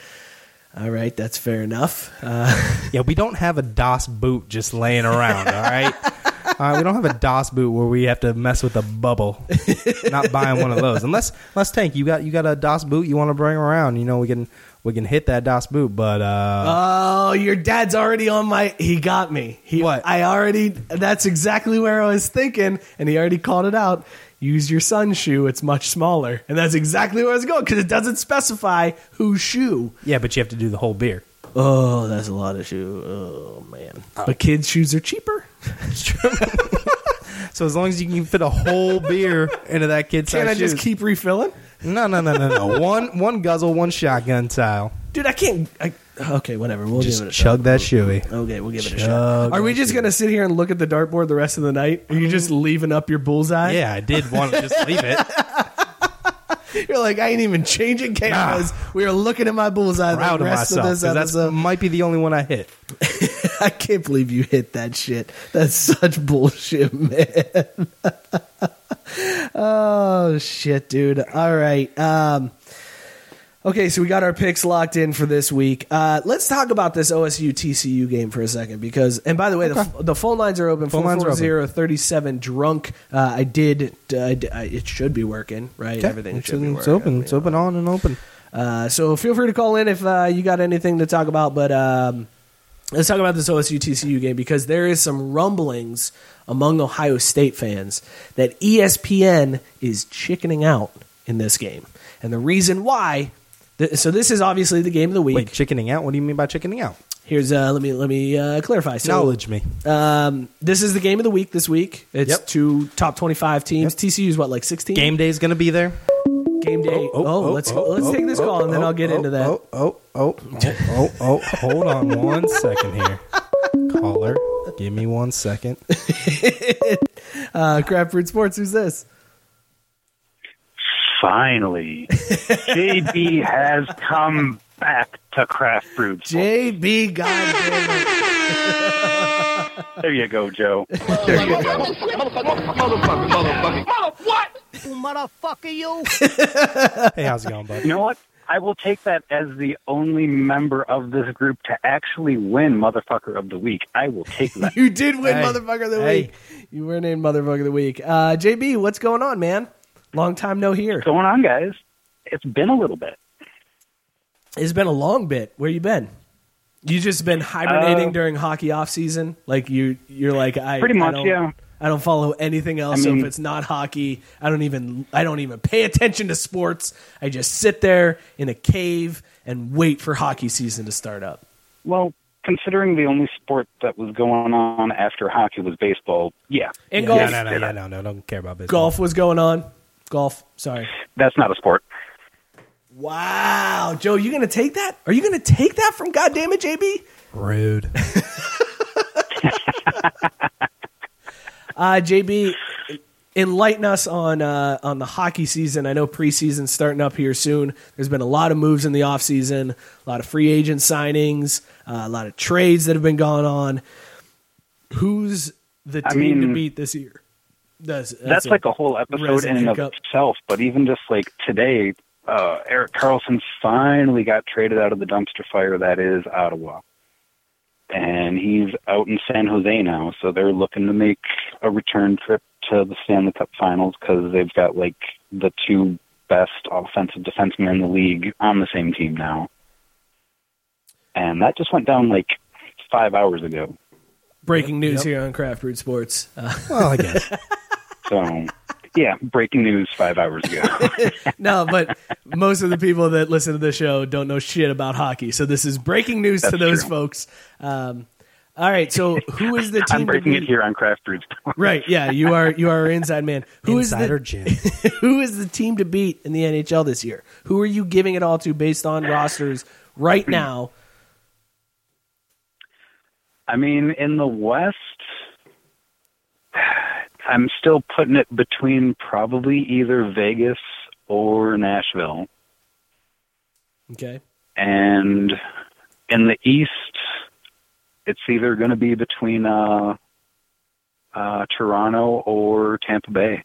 All right, that's fair enough. Uh, Yeah, we don't have a Das Boot just laying around. all right. Uh, we don't have a Das Boot where we have to mess with a bubble. Not buying one of those, unless unless Tank, you got you got a Das Boot you want to bring around. You know, we can we can hit that Das Boot, but uh, oh, your dad's already on my. He got me. He, What? I already. That's exactly where I was thinking, and he already called it out. Use your son's shoe. It's much smaller, and that's exactly where I was going because it doesn't specify whose shoe. yeah, but you have to do the whole beer. Oh, that's a lot of shoe. Oh man, but kids' shoes are cheaper. So as long as you can fit a whole beer into that kid's Can't I just keep refilling, No, no, no, no, no. one one guzzle, one shotgun style. dude? I can't. I, okay, whatever. We'll Just give it a chug shot. that shoey. Okay, we'll give it a Chug shot. Are we that just shoey. gonna sit here and look at the dartboard the rest of the night? Are you mm-hmm. just leaving up your bullseye? Yeah, I did want to just leave it. You're like, I ain't even changing cameras. Ah. We are looking at my bullseye Proud the of rest myself of this because that episode. might be the only one I hit. I can't believe you hit that shit. That's such bullshit, man. oh shit, dude. All right. Um, okay, so we got our picks locked in for this week. Uh, let's talk about this OSU TCU game for a second because, and by the way, the, the phone lines are open. Phone lines are open. 440-37 drunk. Uh, I did. Uh, I d- I- it should be working, right? Everything it's, should be working. it's open. It's open on and open. Uh, so feel free to call in if uh, you got anything to talk about. But um, let's talk about this OSU TCU game because there is some rumblings among Ohio State fans that ESPN is chickening out in this game, and the reason why so this is obviously the game of the week. Wait, chickening out? What do you mean by chickening out? Here's uh, let me let me uh, clarify. So, Acknowledge me. Um, this is the game of the week this week. It's Yep. two top twenty-five teams. TCU's what like sixteen. Game day is going to be there. Game day. Oh, let's let's take this call and then I'll get into that. Oh, oh, oh, oh, oh, oh. Hold on one second here. Caller, give me one second. Uh, Craft Brewed Sports. Who's this? Finally, JB has come back to craft brewed. JB, goddamn There you go, Joe. There you go. Motherfucker, you. Hey, how's it going, bud? You know what? I will take that as the only member of this group to actually win Motherfucker of the Week. I will take that. You did win Hey. Motherfucker of the Hey. Week. You were named Motherfucker of the Week. Uh, JB, what's going on, man? Long time no here. What's going on, guys? It's been a little bit. It's been a long bit. Where you been? You just been hibernating Uh, during hockey off season? Like you, you're like I Pretty much, don't- yeah. I don't follow anything else. I so if it's not hockey, I don't even I don't even pay attention to sports. I just sit there in a cave and wait for hockey season to start up. Well, considering the only sport that was going on after hockey was baseball, yeah. And yeah, golf. No, no, no, yeah, no, no. Don't care about baseball. Golf was going on. Golf. Sorry. That's not a sport. Wow, Joe, you gonna take that? Are you gonna take that from goddamn it, JB? Rude. Uh, JB, enlighten us on uh, on the hockey season. I know preseason's starting up here soon. There's been a lot of moves in the offseason, a lot of free agent signings, uh, a lot of trades that have been going on. Who's the I team to beat this year? That's, That's, like a whole episode in and of itself. But even just like today, uh, Erik Karlsson finally got traded out of the dumpster fire that is Ottawa. And he's out in San Jose now, so they're looking to make a return trip to the Stanley Cup Finals because they've got like the two best offensive defensemen in the league on the same team now. And that just went down like five hours ago. breaking news Yep. here on Craft Brewed Sports. Uh, Well, I guess. So, yeah, breaking news five hours ago. no, but most of the people that listen to the show don't know shit about hockey, so this is breaking news to those true. folks. Um, all right, so who is the team? I'm to breaking it here on Craft Brewed. Right, yeah, you are you are our inside man. Who is Insider the Jim. who is the team to beat in the NHL this year? Who are you giving it all to based on rosters right now? I mean, in the West, I'm still putting it between probably either Vegas or Nashville. Okay, And in the East, it's either going to be between uh, uh, Toronto or Tampa Bay.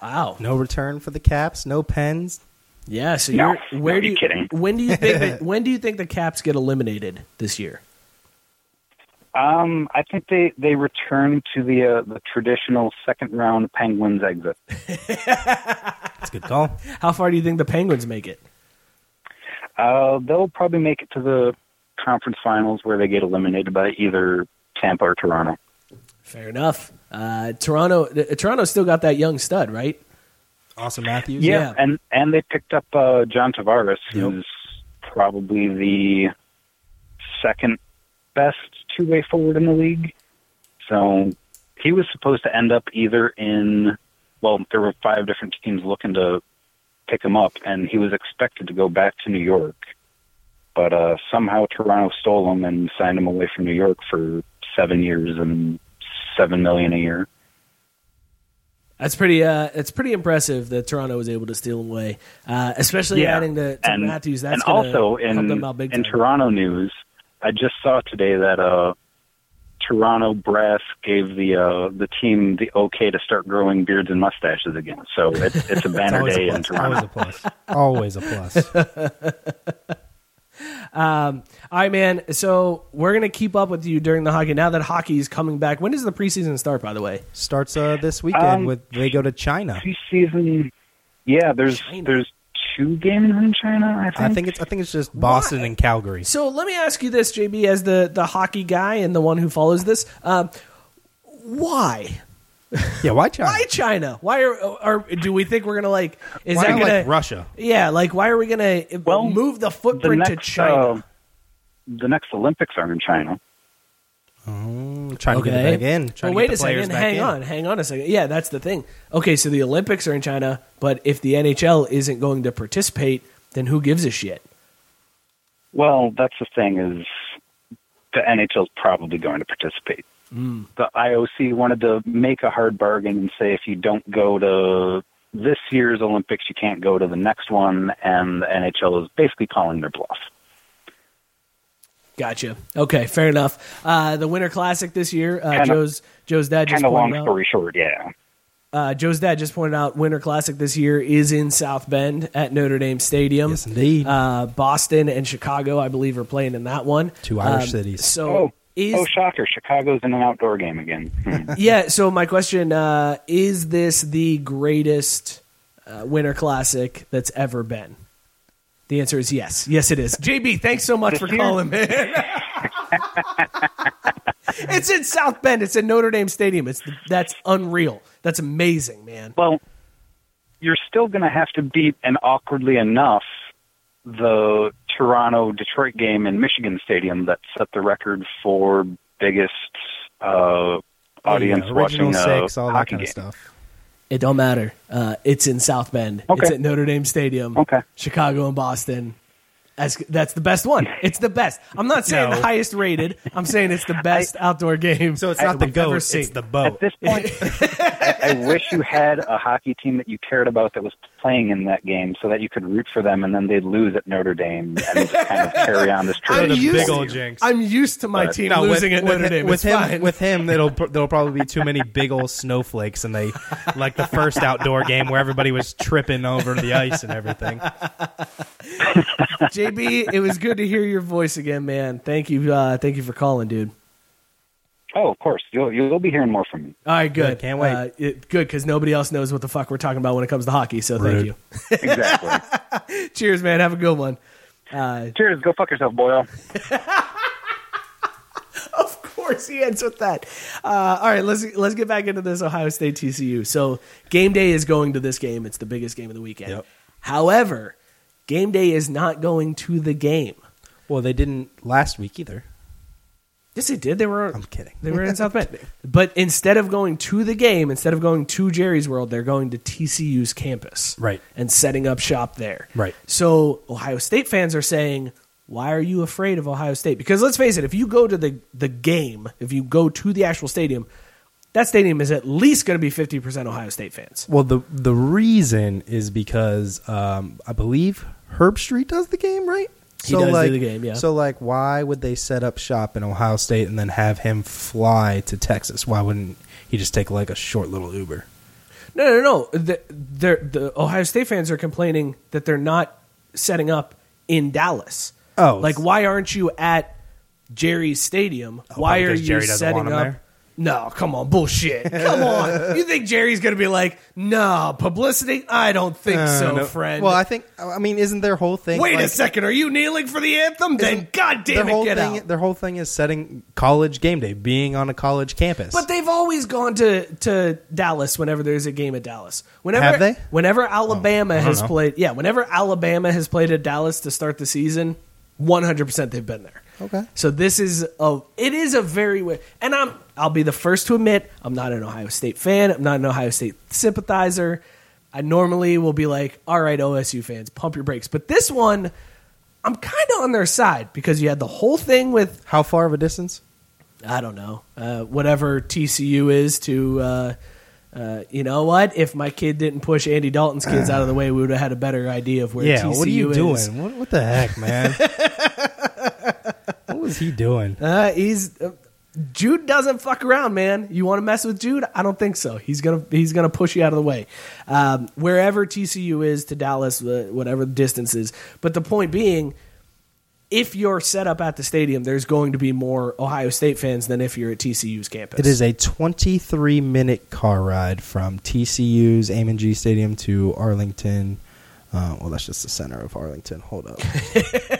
wow, No return for the Caps. No pens. yeah. So No, you're where no, do you you kidding. when do you think that, when do you think the Caps get eliminated this year? Um, I think they, they return to the uh, the traditional second round Penguins exit. That's a good call. How far do you think the Penguins make it? Uh, they'll probably make it to the conference finals where they get eliminated by either Tampa or Toronto. Fair enough. Uh, Toronto, uh, Toronto still got that young stud, right? Auston Matthews. Yeah, Yeah. and and they picked up uh, John Tavares, who's probably the second best two way forward in the league. So he was supposed to end up either in well, there were five different teams looking to pick him up, and he was expected to go back to New York, but uh, somehow Toronto stole him and signed him away from New York for seven years and seven million a year. That's pretty. Uh, it's pretty impressive that Toronto was able to steal him away, uh, especially Yeah. adding to, to and, Matthews. That's and also in them out big in. Toronto news, I just saw today that uh, Toronto brass gave the uh, the team the okay to start growing beards and mustaches again. So it's it's a banner always a day in plus. Always a plus. Always a plus. Um, all right, man. So we're gonna keep up with you during the hockey. Now that hockey is coming back, when does the preseason start? By the way, Starts uh, this weekend Um, with they go to China. Preseason, yeah. There's China. there's two games in China. I think. I think it's I think it's just Boston and Calgary. so let me ask you this, JB, as the the hockey guy and the one who follows this, um, why? Yeah, why China? Why China? Why are or do we think we're gonna like? Is Why that gonna like, Russia? Yeah, like why are we gonna well, move the The footprint to China? uh, the next Olympics are in China. Oh, trying to get it back in. Trying Well, wait to get a the players second. Hang in. on. Hang on a second. Yeah, that's the thing. Okay, so the Olympics are in China, but if the NHL isn't going to participate, then who gives a shit? Well, that's the thing is the NHL is probably going to participate. Mm. The IOC wanted to make a hard bargain and say if you don't go to this year's Olympics, you can't go to the next one, and the NHL is basically calling their bluff. Gotcha. Okay, fair enough. Uh, the Winter Classic this year, uh, Kinda- Joe's Joe's dad just Kind of long pointed out. story short, yeah. Uh, Joe's dad just pointed out Winter Classic this year is in South Bend at Notre Dame Stadium. Yes, indeed. Uh, Boston and Chicago, I believe, are playing in that one. Two Irish Um, cities. So oh, is oh, shocker! Chicago's in an outdoor game again. Hmm. yeah. So my question uh, is: This the greatest uh, Winter Classic that's ever been? The answer is yes. Yes, it is. JB, thanks so much for year? calling, man. it's in South Bend. It's in Notre Dame Stadium. It's that's unreal. That's amazing, man. Well, you're still going to have to beat, and awkwardly enough, the Toronto Detroit game in Michigan Stadium that set the record for biggest uh, audience Oh, Yeah, original watching a six, all that hockey kind game. of stuff. It don't matter. Uh, it's in South Bend. It's at Notre Dame Stadium. Okay. Chicago and Boston. That's, that's the best one. It's the best. I'm not saying No. the highest rated. I'm saying it's the best outdoor game. So it's not the we've goat, it's the boat. At this point, I, I wish you had a hockey team that you cared about that was playing in that game, so that you could root for them, and then they'd lose at Notre Dame and just kind of carry on this I'm tradition. used, big old jinx. I'm used to my But- team No, losing with, at with Notre hi- Dame. With him, fine. with him, it'll there'll probably be too many big old snowflakes, and they like the first outdoor game where everybody was tripping over the ice and everything. JB, it was good to hear your voice again, man. Thank you. Uh, thank you for calling, dude. Oh, of course, you'll you'll be hearing more from me. All right, good. Good, can't wait. Uh, it, good because nobody else knows what the fuck we're talking about when it comes to hockey. So thank Rude. you. Exactly. Cheers, man. Have a good one. Uh, Cheers. Go fuck yourself, Boyle. of course, he ends with that. Uh, all right, let's let's get back into this Ohio State TCU. So game day is going to this game. It's the biggest game of the weekend. Yep. However, game day is not going to the game. Well, they didn't last week either. Yes, they did. They were. I'm kidding. They were in South Bend. But instead of going to the game, instead of going to Jerry's World, they're going to TCU's campus. Right. And setting up shop there. Right. So Ohio State fans are saying, why are you afraid of Ohio State? Because let's face it, if you go to the, the game, if you go to the actual stadium, that stadium is at least going to be 50% Ohio State fans. Well, the the reason is because um, I believe Herbstreit does the game, right? He does do like, the game, yeah. So, like, why would they set up shop in Ohio State and then have him fly to Texas? Why wouldn't he just take like a short little Uber? No, no, no. The, the Ohio State fans are complaining that they're not setting up in Dallas. Oh, like why aren't you at Jerry's Stadium? Oh, why are you Jerry setting up? there? No, come on, bullshit. Come on. You think Jerry's going to be like, no, publicity? I don't think Uh, so, no. friend. Well, I think I mean, isn't their whole thing? Wait a like, second. Are you kneeling for the anthem? Then, their it, whole get thing, out. Their whole thing is setting college game day, being on a college campus. But they've always gone to, to Dallas whenever there's a game at Dallas. Whenever Have they? Whenever Alabama I has played, yeah, whenever Alabama has played at Dallas to start the season, 100% they've been there. Okay. So this is a it is a very wi- and I'm I'll be the first to admit I'm not an Ohio State fan. I'm not an Ohio State sympathizer. I normally will be like, "All right, OSU fans, pump your brakes." But this one I'm kind of on their side because you had the whole thing with how far of a distance? I don't know, uh, whatever TCU is to, uh, uh, you know what? If my kid didn't push Andy Dalton's kids out of the way, we would have had a better idea of where yeah, TCU what are you is. doing? What, what the heck, man? what was he doing? Uh, he's uh, Jude doesn't fuck around, man. You want to mess with Jude? I don't think so. He's gonna he's gonna push you out of the way. Um, wherever TCU is to Dallas, uh, whatever the distance is. But the point being, if you're set up at the stadium, there's going to be more Ohio State fans than if you're at TCU's campus. It is a 23 minute car ride from TCU's Amon G Stadium to Arlington. Uh, well, that's just the center of Arlington. Hold up.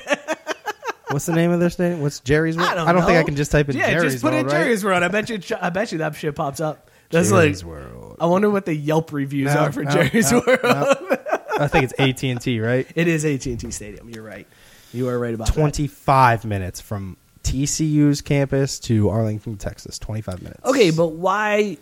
What's the name of their thing? What's Jerry's? World? I don't, think know. I can just type in yeah, Jerry's just put World, in right? Jerry's World. I bet you. I bet you that shit pops up. That's Jerry's like World. I wonder what the Yelp reviews No, are for no, Jerry's no, World. no. I think it's AT and T, right? It is AT and T Stadium. You're right. You are right about that. Twenty-five minutes from TCU's campus to Arlington, Texas. Twenty-five minutes. Okay, but why?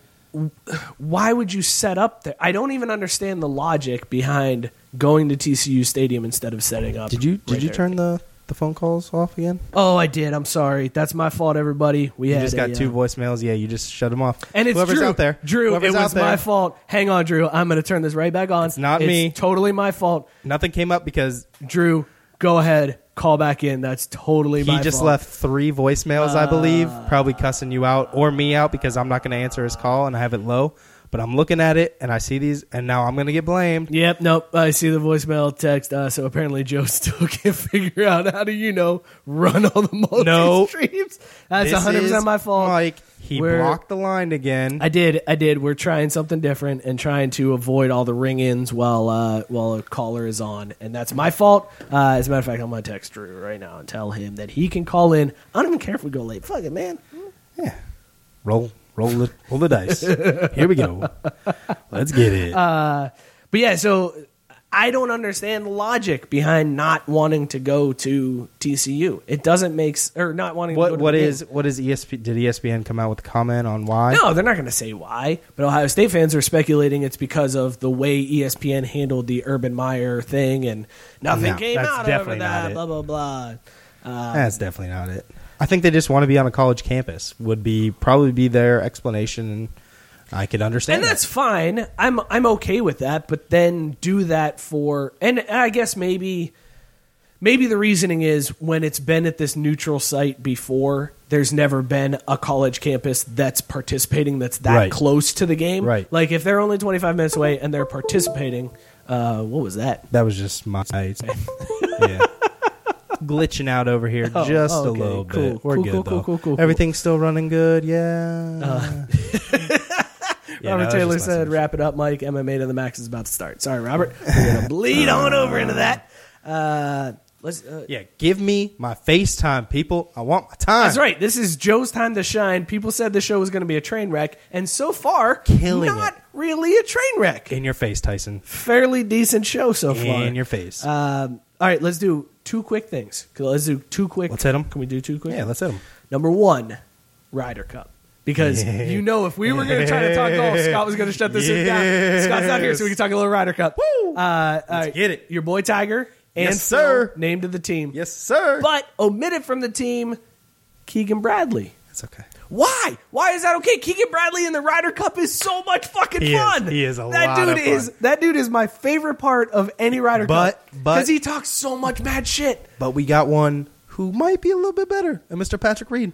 Why would you set up there? I don't even understand the logic behind going to TCU Stadium instead of setting up. Did you did right you there. turn the the phone calls off again? Oh, I did. I'm sorry. That's my fault, everybody. We You had just got a, two uh, voicemails. Yeah, you just shut them off. And it's Whoever's Drew. out there. Drew, Whoever's it was out there. my fault. Hang on, Drew. I'm going to turn this right back on. It's not me. Totally my fault. Nothing came up because Drew, go ahead. Call back in. That's totally my fault. he just fault. left three voicemails, I believe, probably cussing you out or me out because I'm not going to answer his call and I have it low. But I'm looking at it and I see these, and now I'm going to get blamed. Yep, nope. I see the voicemail text. Uh, so apparently Joe still can't figure out how to, you know, run all the multi No. streams. That's 100 percent my fault. Mike, he We're- blocked the line again. I did, I did. We're trying something different and trying to avoid all the ring-ins while uh, while a caller is on, and that's my fault. Uh, as a matter of fact, I'm gonna text Drew right now and tell him that he can call in. I don't even care if we go late. Fuck it, man. Yeah. Roll, roll the, roll the dice. Here we go. Let's get it. Uh, but yeah, so I don't understand the logic behind not wanting to go to TCU. It doesn't make s- or not wanting to what go to what the game. is what is ESP? Did ESPN come out with a comment on why? No, they're not going to say why. But Ohio State fans are speculating it's because of the way ESPN handled the Urban Meyer thing, and nothing No, came that's out over definitely that. it. Blah blah blah. Uh, That's definitely not it. I think they just want to be on a college campus. Would be probably be their explanation, I could understand. and that. that's fine. I'm I'm okay with that. But then do that for, and I guess maybe maybe the reasoning is when it's been at this neutral site before. There's never been a college campus that's participating that's that Right. close to the game. Right. Like if they're only 25 minutes away and they're participating, uh, what was that? That was just my yeah. Glitching out over here Oh, just okay, a little cool, bit. We're cool, good cool, though. cool, cool, cool, cool. Everything's still running good. Yeah. Yeah, no, Robert that's Taylor just said, "Wrap it up, Mike. MMA to the max is about to start." Sorry, Robert. We're gonna bleed on over into that. Uh, let's. Uh, yeah, give me my FaceTime, people. I want my time. That's right. This is Joe's time to shine. People said the show was going to be a train wreck, and so far, Killing not really a train wreck. In your face, Tyson. Fairly decent show so far. In your face. Um, all right, let's do two quick things. Let's do two quick. Let's hit them. Can we do two quick? Yeah, let's hit them. Number one, Ryder Cup. Because you know, if we were going to try to talk golf, Scott was going to shut this down. Scott's not here, so we can talk a little Ryder Cup. Woo! Uh, Let's get it. Your boy Tiger and Yes, sir. Named to the team. Yes, sir. But omitted from the team, Keegan Bradley. That's okay. Why? Why is that okay? Keegan Bradley in the Ryder Cup is so much fucking He is. fun. He is a that lot dude of fun. is that dude is my favorite part of any Ryder But- Cup. but- because he talks so much mad shit. But we got one who might be a little bit better, and Mr. Patrick Reed.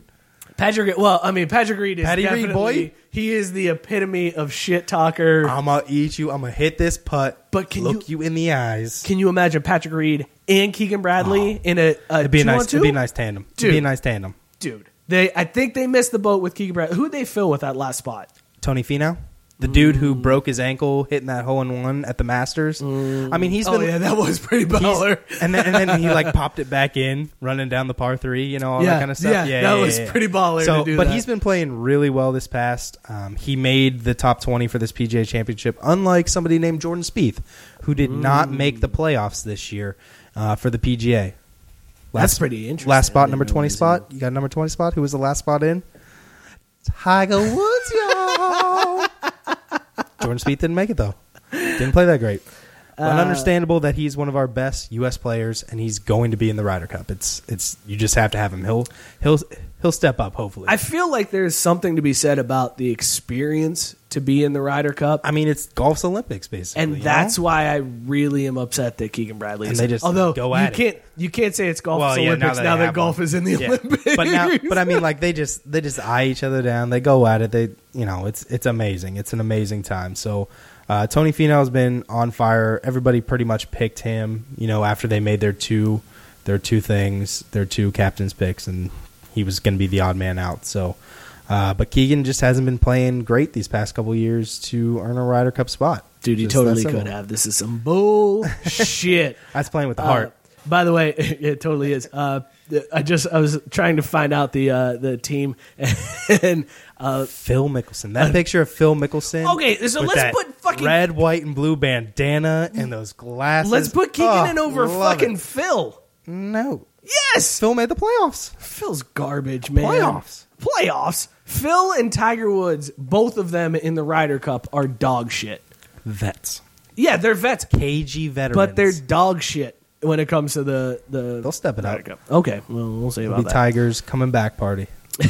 Patrick, well, I mean, Patrick Reed is Patty Reed, definitely boy. he is the epitome of shit talker. I'm gonna eat you. I'm gonna hit this putt. But can look you, in the eyes? Can you imagine Patrick Reed and Keegan Bradley oh, in a, a It'd be a nice. It'd be a nice tandem. It'd be a nice tandem. dude. They, I think they missed the boat with Keegan Bradley. Who would they fill with that last spot? Tony Finau, the dude who broke his ankle hitting that hole in one at the Masters. I mean, he's been Oh yeah, that was pretty he's- baller. and then and then he like popped it back in, running down the par three, you know, all that kind of stuff. yeah, Yeah, that was yeah. pretty baller So, to do but that. he's been playing really well this past. Um, he made the top twenty for this PGA Championship, unlike somebody named Jordan Spieth, who did not Mm. make the playoffs this year uh, for the PGA. That's pretty interesting. Last spot, number twenty spot. You got number twenty spot. Who was the last spot in? Tiger Woods, y'all. Jordan Spieth didn't make it though. Didn't play that great. But Uh, understandable that he's one of our best U.S. players, and he's going to be in the Ryder Cup. It's it's you just have to have him. He'll he'll he'll step up. Hopefully, I feel like there's something to be said about the experience to be in the Ryder Cup. I mean, it's golf's Olympics basically, and you that's know? why I really am upset that Keegan Bradley And is they just although go you it. can't you can't say it's golf's Well, yeah, Olympics now now, that they that have golf one. is in the Yeah. Olympics. But now, but I mean, like they just they just eye each other down. They go at it. They you know it's it's amazing. It's an amazing time. So uh, Tony Finau's been on fire. Everybody pretty much picked him. You know after they made their two their two things, their two captains picks, and he was going to be the odd man out. So. Uh, but Keegan just hasn't been playing great these past couple years to earn a Ryder Cup spot. Dude, he Just totally could have. This is some bullshit. That's playing with the Uh, heart. By the way, it totally is. I just I was trying to find out the uh, the team and uh, Phil Mickelson. That picture of Phil Mickelson. Okay, so let's put fucking- red, white, and blue bandana and those glasses. let's put Keegan Oh, over fucking it. Phil. No, Yes, Phil made the playoffs. Phil's garbage, man. Playoffs. Playoffs. Phil and Tiger Woods, both of them in the Ryder Cup, are dog shit. Vets, Yeah, they're vets, KG veterans, but they're dog shit when it comes to the the. they'll step it up. Ryder Cup. Okay, well, we'll see It'll about be that. Tigers coming back party.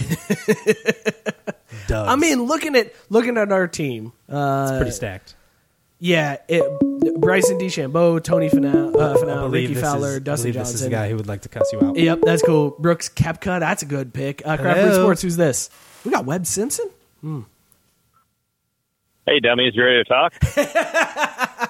Doug. I mean, looking at looking at our team, uh, it's pretty stacked. yeah, it, Bryson DeChambeau, Tony Finau, uh, I Finau believe Rickie this Fowler, is, I Dustin believe this is the guy who would like to cuss you out. Yep, that's cool. Brooks Koepka, that's a good pick. Uh, Craft Brewed Hello. Sports, who's this? We got Webb Simpson. Hey, dummies, you ready to talk?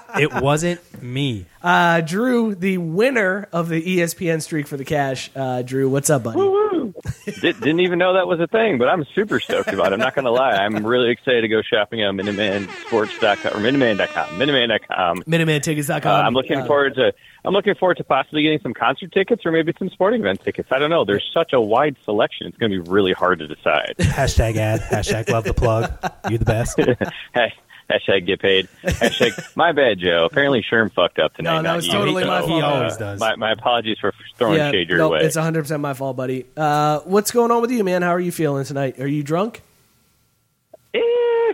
It wasn't me. Uh, Drew, the winner of the ESPN streak for the cash. Uh, Drew, what's up, buddy? Did, didn't even know that was a thing, but I'm super stoked about it. I'm not going to lie. I'm really excited to go shopping at MinimanSports.com or Miniman.com. Miniman.com. MinimanTickets.com. Uh, I'm looking Uh, forward to I'm looking forward to possibly getting some concert tickets or maybe some sporting event tickets. I don't know. There's such a wide selection. It's going to be really hard to decide. Hashtag ad. Hashtag love the plug. You the best. hey, hashtag get paid. Hashtag my bad, Joe. Apparently Sherm fucked up tonight. No, that was you. totally my fault. He always uh, does. My, my apologies for throwing yeah, shade your nope, way. It's 100% my fault, buddy. Uh, what's going on with you, man? How are you feeling tonight? Are you drunk? Eh,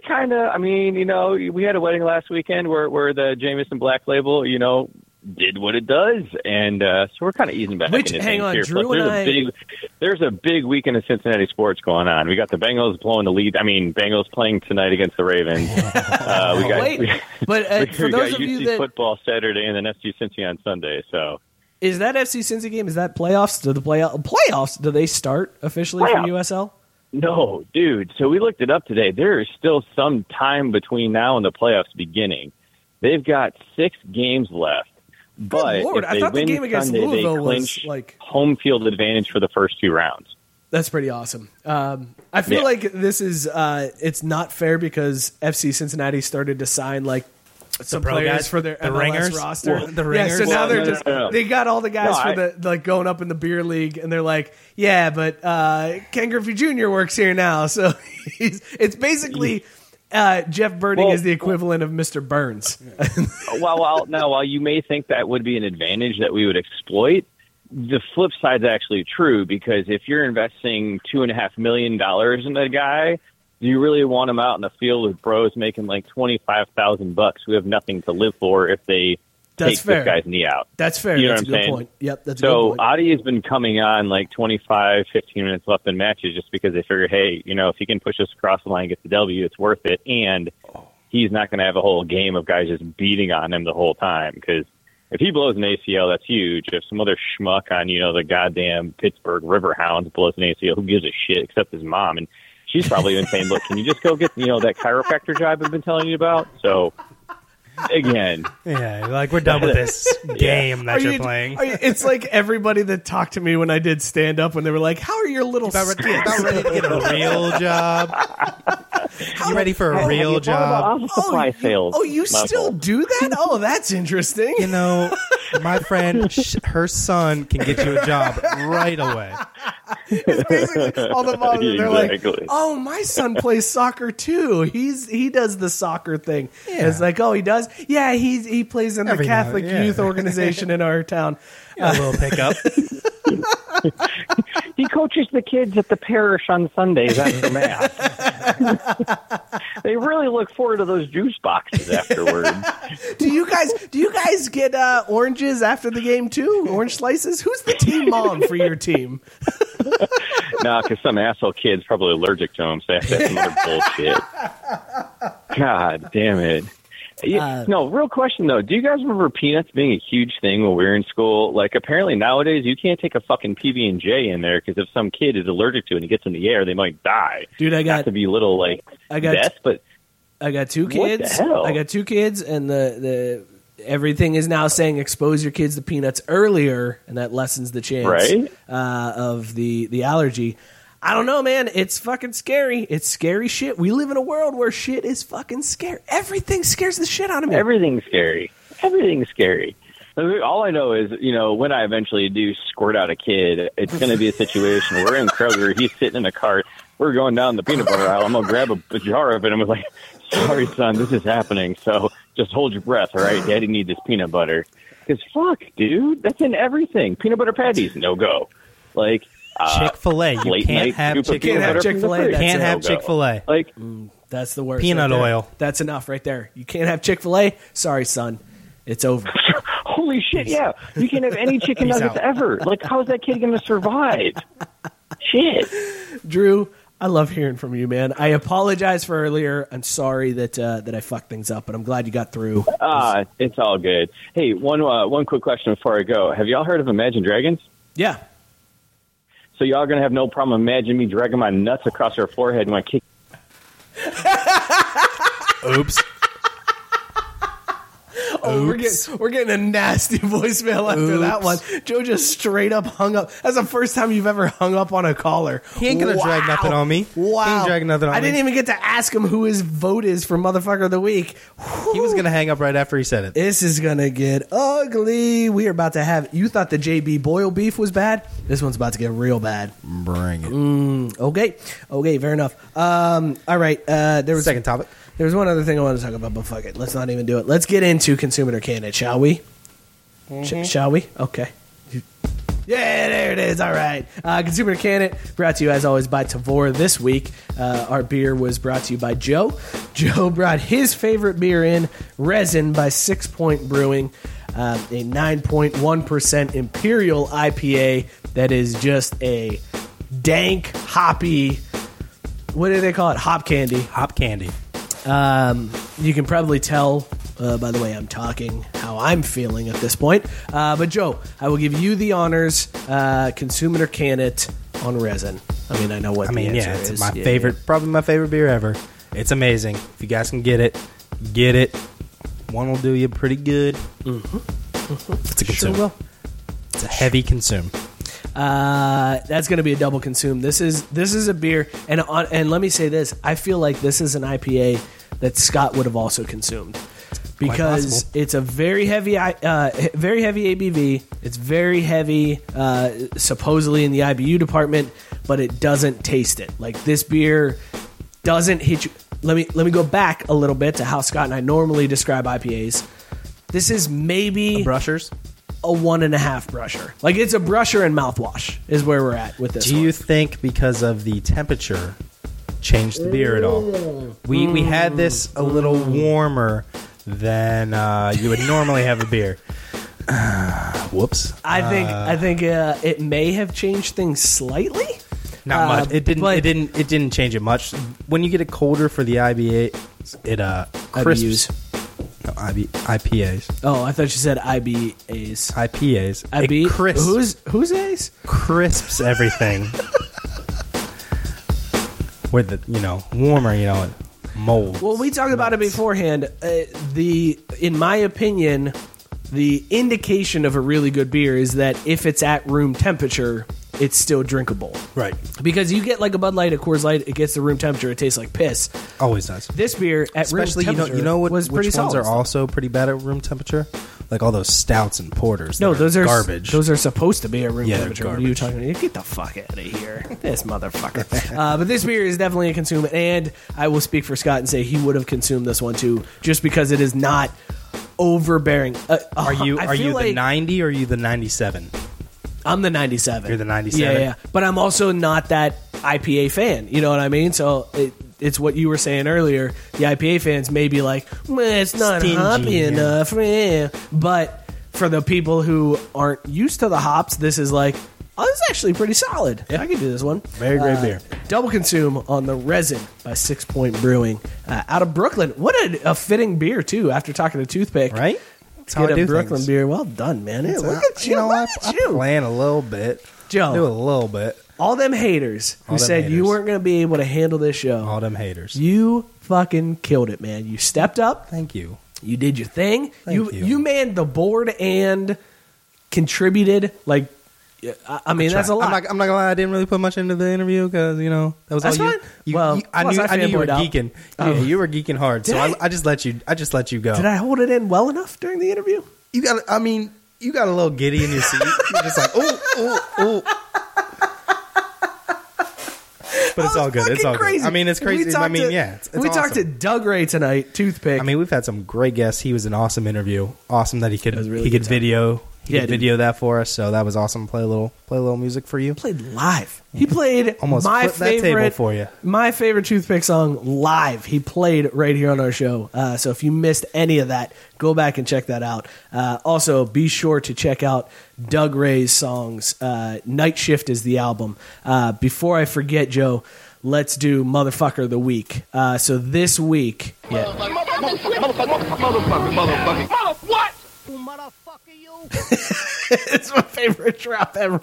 kind of. I mean, you know, we had a wedding last weekend where where the Jameson Black Label, you know, did what it does, and uh, so we're kind of easing back Which- into hang on, here. Drew Plus, there's and I- a big there's a big weekend of Cincinnati sports going on. We got the Bengals blowing the lead. I mean, Bengals playing tonight against the Ravens. uh, we got Wait, we, but uh, we for got those of UC you that football Saturday and then FC Cincy on Sunday. So is that FC Cincy game, is that playoffs? Do the play playoffs? Do they start officially for Playoffs. USL? No, dude. So we looked it up today. There is still some time between now and the playoffs beginning. They've got six games left. But Lord, if I they thought the game against Sunday, Louisville was, clinch like- home field advantage for the first two rounds. That's pretty awesome. Um, I feel Yeah. like this is uh, it's not fair because FC Cincinnati started to sign like some players guys? for their The MLS ringers? roster. Well, the yeah, so now Well, they're no, no, just no, no. they got all the guys No, for I- the like going up in the beer league, and they're like, yeah, but uh, Ken Griffey Jr. works here now, so he's it's basically. Uh, Jeff Berding Well- is the equivalent of Mr. Burns. well, while now, while you may think that would be an advantage that we would exploit, the flip side's actually true because if you're investing two and a half million dollars in a guy, do you really want him out in the field with bros making like twenty five thousand bucks who have nothing to live for if they That's fair. this guy's knee out? That's fair. You know That's what a I'm good saying? point. Yep, that's a good So. Adi has been coming on like 25, 15 minutes left in matches just because they figure, hey, you know, if he can push us across the line get the W, it's worth it. And he's not going to have a whole game of guys just beating on him the whole time because if he blows an ACL, that's huge. If some other schmuck on, you know, the goddamn Pittsburgh Riverhounds blows an ACL, who gives a shit except his mom? And she's probably been saying, look, can you just go get, you know, that chiropractor job I've been telling you about? So, again, Yeah, like we're done with this game that Are you're you- playing. are you- it's like everybody that talked to me when I did stand up when they were like, "How are your little About ready, skits?" about ready to get a real job. You ready for a Have real you thought about job? office supply oh, sales? Oh, you My still do that? Oh, that's interesting. You know, my friend, sh- her son can get you a job right away. It's basically all the moms. They're like, Exactly. "Oh, my son plays soccer too. He's he does the soccer thing." Yeah. It's like, "Oh, he does? Yeah, he's he plays in the Every now- Catholic yeah. youth organization in our town." A little pickup. He coaches the kids at the parish on Sundays after mass. they really look forward to those juice boxes afterward. Do you guys do you guys get uh, oranges after the game too? Orange slices? Who's the team mom for your team? no, because some asshole kid's probably allergic to them, so they have to have some other bullshit. God damn it. Yeah, no, real question though. Do you guys remember peanuts being a huge thing when we were in school? Like, apparently nowadays you can't take a fucking PB and J in there because if some kid is allergic to it and it gets in the air, they might die. Dude, I Not got to be little like I got- death, but I got two What the kids. hell? I got two kids, and the the everything is now saying expose your kids to peanuts earlier, and that lessens the chance Right? uh, of the the allergy. I don't know, man. It's fucking scary. It's scary shit. We live in a world where shit is fucking scary. Everything scares the shit out of me. everything's scary. Everything's scary. All I know is, you know, when I eventually do squirt out a kid, it's going to be a situation. We're in Kroger. He's sitting in a cart. We're going down the peanut butter aisle. I'm going to grab a, a jar of it. I'm like, sorry, son, this is happening. So just hold your breath, all right? Daddy needs this peanut butter. Because fuck, dude, that's in everything. Peanut butter patties, no go. Like Chick Fil A. You can't have Chick Fil A. butter from Chick-fil-A, Can't have. Chick Fil A. Like That's the worst. Peanut right oil. That's enough right there. You can't have Chick Fil A. Sorry, son. It's over. Holy shit, yeah. You can't have any chicken nuggets out. ever. Like, how is that kid going to survive? shit. Drew, I love hearing from you, man. I apologize for earlier. I'm sorry that uh, that I fucked things up, but I'm glad you got through. Ah, it's all good. Hey, one uh, one quick question before I go. Have y'all heard of Imagine Dragons? Yeah. So y'all are gonna have no problem imagining me dragging my nuts across her forehead when I kick. Oops. Oh, we're getting we're getting a nasty voicemail after that one. Joe just straight up hung up. That's the first time you've ever hung up on a caller. He ain't gonna drag nothing on me. Wow. He ain't dragging nothing on I didn't even get to ask him who his vote is for motherfucker of the week. He was gonna hang up right after he said it. This is gonna get ugly. We are about to have. You thought the JB Boyle beef was bad. This one's about to get real bad. Bring it. Mm, okay, okay, fair enough. Um, all right. Uh, there was Second topic. There was one other thing I wanted to talk about, but fuck it. Let's not even do it. Let's get into consumer or candidate, shall we? Sh- shall we? Okay. Yeah, there it is. All right. Uh, Consumer Candidate brought to you, as always, by Tavour. This week, uh, our beer was brought to you by Joe. Joe brought his favorite beer in, Resin by Sixpoint Brewing, uh, a 9.1% Imperial IPA that is just a dank, hoppy, what do they call it? Hop candy. Hop candy. Um, you can probably tell uh, by the way I'm talking how I'm feeling at this point. Uh, but Joe, I will give you the honors. Uh, consume it or can it on resin. I mean, I know what I mean, yeah, it's is. my Yeah, favorite, probably my favorite beer ever. It's amazing. If you guys can get it, get it. One will do you pretty good. Mm-hmm. It's a Sure consume. will. It's a heavy consume. Uh, that's going to be a double consume. This is this is a beer, and on, and let me say this: I feel like this is an IPA that Scott would have also consumed because it's a very heavy, uh, very heavy ABV. It's very heavy, uh, supposedly in the IBU department, but it doesn't taste it. Like this beer doesn't hit you. Let me let me go back a little bit to how Scott and I normally describe IPAs. This is maybe brushers. a one and a half brusher. Like it's a brusher and mouthwash is where we're at with this. Do one. you think because of the temperature changed the beer at all? We we had this a little warmer than uh, you would normally have a beer. whoops. I think Uh, I think uh, it may have changed things slightly. Not Uh, much. It didn't. but- It didn't. It didn't change it much. When you get it colder for the IBA, it uh crisps. No, IB, IPAs. Oh, I thought you said IBAs. IPAs. IB. It crisps. Who's who's A's? crisps everything. With the you know warmer, you know, mold. Well, we talked about it beforehand. Uh, the, in my opinion, the indication of a really good beer is that if it's at room temperature, it's still drinkable. Right. Because you get like a Bud Light, a Coors Light, it gets to room temperature, it tastes like piss. Always does. This beer at Especially room you know temperature you know what was pretty which ones solid. are also pretty bad at room temperature, like all those stouts and porters. No, that those are garbage. Those are supposed to be at room Yeah, they're temperature. What are you garbage. talking about? Get the fuck out of here, this motherfucker. uh, but this beer is definitely a consume, and I will speak for Scott and say he would have consumed this one too, just because it is not overbearing. Uh, are you I are feel you the like ninety or are you the ninety seven? I'm the 97. You're the 97? Yeah, yeah. But I'm also not that IPA fan. You know what I mean? So it, it's what you were saying earlier. The IPA fans may be like, it's not Stingy, hoppy yeah. enough. eh." But for the people who aren't used to the hops, this is like, oh, this is actually pretty solid. Yeah. I can do this one. Very great Uh, beer. Double consume on the resin by Sixpoint Brewing uh, out of Brooklyn. What a, a fitting beer, too, after talking to Toothpick. Right? That's how Get I a do Brooklyn things. beer. Well done, man. It's, look at you. you know, look I, at you. I plan a little bit. Joe. do a little bit. all them haters who them said you weren't going to be able to handle this show. All them haters. You fucking killed it, man. You stepped up. Thank you. You did your thing. Thank you, you. you manned the board and contributed. Like, I, I mean, that's a lot. I'm not, I'm not gonna lie. I didn't really put much into the interview because you know that was That's all you. fine. you, Well, you- I knew I I, knew you were out. geeking. Oh. Yeah, you were geeking hard. So I, I? Just let you. I just let you go. did I hold it in well enough during the interview? You got. I mean, you got a little giddy in your seat. You're just like, oh, oh, oh. But it's oh, all good. It's all crazy. good. I mean, it's crazy. I mean, to- yeah. It's, it's we talked to. Doug Ray tonight. Toothpick. I mean, we've had some great guests. He was an awesome interview. Awesome that he could really he could time. video he Yeah, could dude. video that for us. So that was awesome. Play a little play a little music for you. played live. He played Almost my flipped that table favorite for you. My favorite toothpick song live. He played right here on our show. Uh, so if you missed any of that, go back and check that out. Uh, also, be sure to check out Doug Ray's songs. Uh, Night Shift is the album. Uh, before I forget, Joe. Let's do motherfucker of the week. Uh, so this week, yeah, What? it's my favorite drop ever.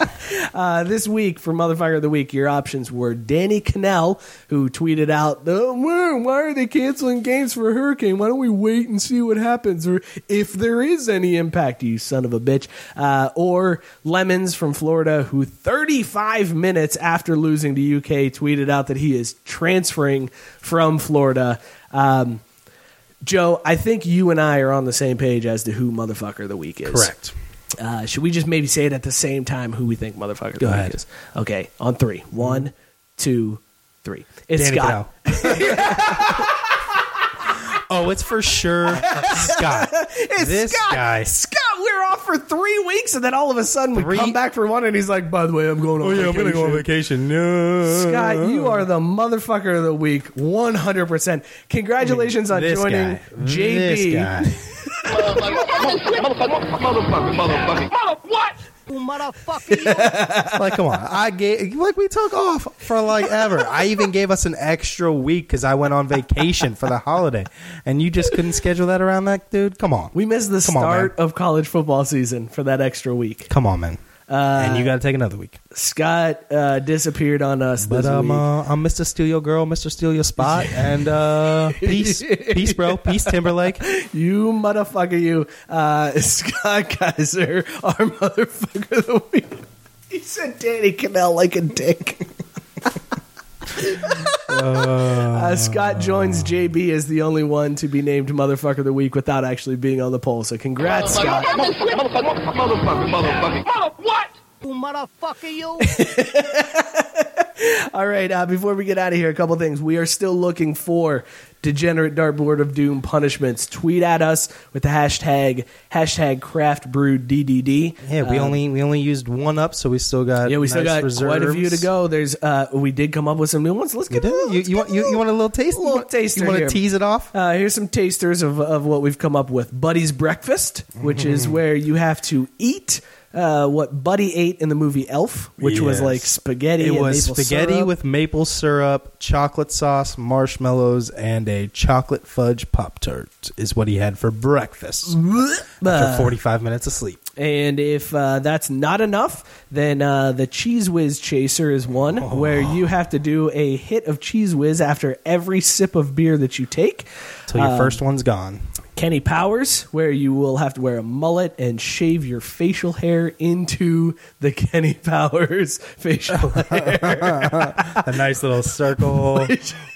uh, this week for Motherfucker of the Week, your options were Danny Kanell, who tweeted out, oh, why- Why are they canceling games for a hurricane? Why don't we wait and see what happens? Or if there is any impact, you son of a bitch. Uh, or Lemons from Florida, who 35 minutes after losing to UK tweeted out that he is transferring from Florida. Um, Joe, I think you and I are on the same page as to who motherfucker of the week is. Correct. Uh, should we just maybe say it at the same time who we think motherfucker of the ahead. week is? Okay, on three. One, two, three. It's Danny Scott. Oh, it's for sure Scott. It's this Scott. guy. Scott, we're off for three weeks, and then all of a sudden we Three- come back for one, and he's like, "By the way, I'm going on." Oh yeah, I'm gonna go on vacation." vacation. No, Scott, you are the motherfucker of the week, 100%. Congratulations on This joining guy. JB. This guy. What? like, come on. I gave like we took off for like ever. I even gave us an extra week because I went on vacation for the holiday, and you just couldn't schedule that around that, dude. Come on, We missed the Come on, start of college football season for that extra week. come on, man. Uh, and you got to take another week. Scott uh, disappeared on us But this um, week. uh, I'm Mr. Steal Your Girl, Mr. Steal Your Spot, and uh, peace, peace, bro, peace, Timberlake. You motherfucker, you. Uh, Scott Kaiser, our motherfucker of the week. He said Danny Canal like a dick. Uh, Scott joins JB as the only one to be named motherfucker of the week without actually being on the poll. So congrats, Scott. What? Motherfucker, you. All right, uh, before we get out of here, a couple things. We are still looking for Degenerate Dartboard of Doom punishments. Tweet at us with the hashtag hashtag Craft Brewed DDD. Yeah, we Uh, only we only used one up, so we still got Yeah, we still nice got quite a few to go. There's uh we did come up with some new ones. Let's get did? You, you want you, you want a little taste? a little you taster You want to tease it off? Uh, here's some tasters of, of what we've come up with. Buddy's Breakfast, which is where you have to eat uh, what Buddy ate in the movie Elf, which was Yes. like spaghetti. It and was maple spaghetti syrup. with maple syrup, chocolate sauce, marshmallows, and a chocolate fudge pop tart. Is what he had for breakfast after 45 minutes of sleep. And if uh, that's not enough, then uh, the Cheez Whiz Chaser is one Oh. where you have to do a hit of Cheez Whiz after every sip of beer that you take. Till your Um, first one's gone. Kenny Powers, where you will have to wear a mullet and shave your facial hair into the Kenny Powers facial hair. a nice little circle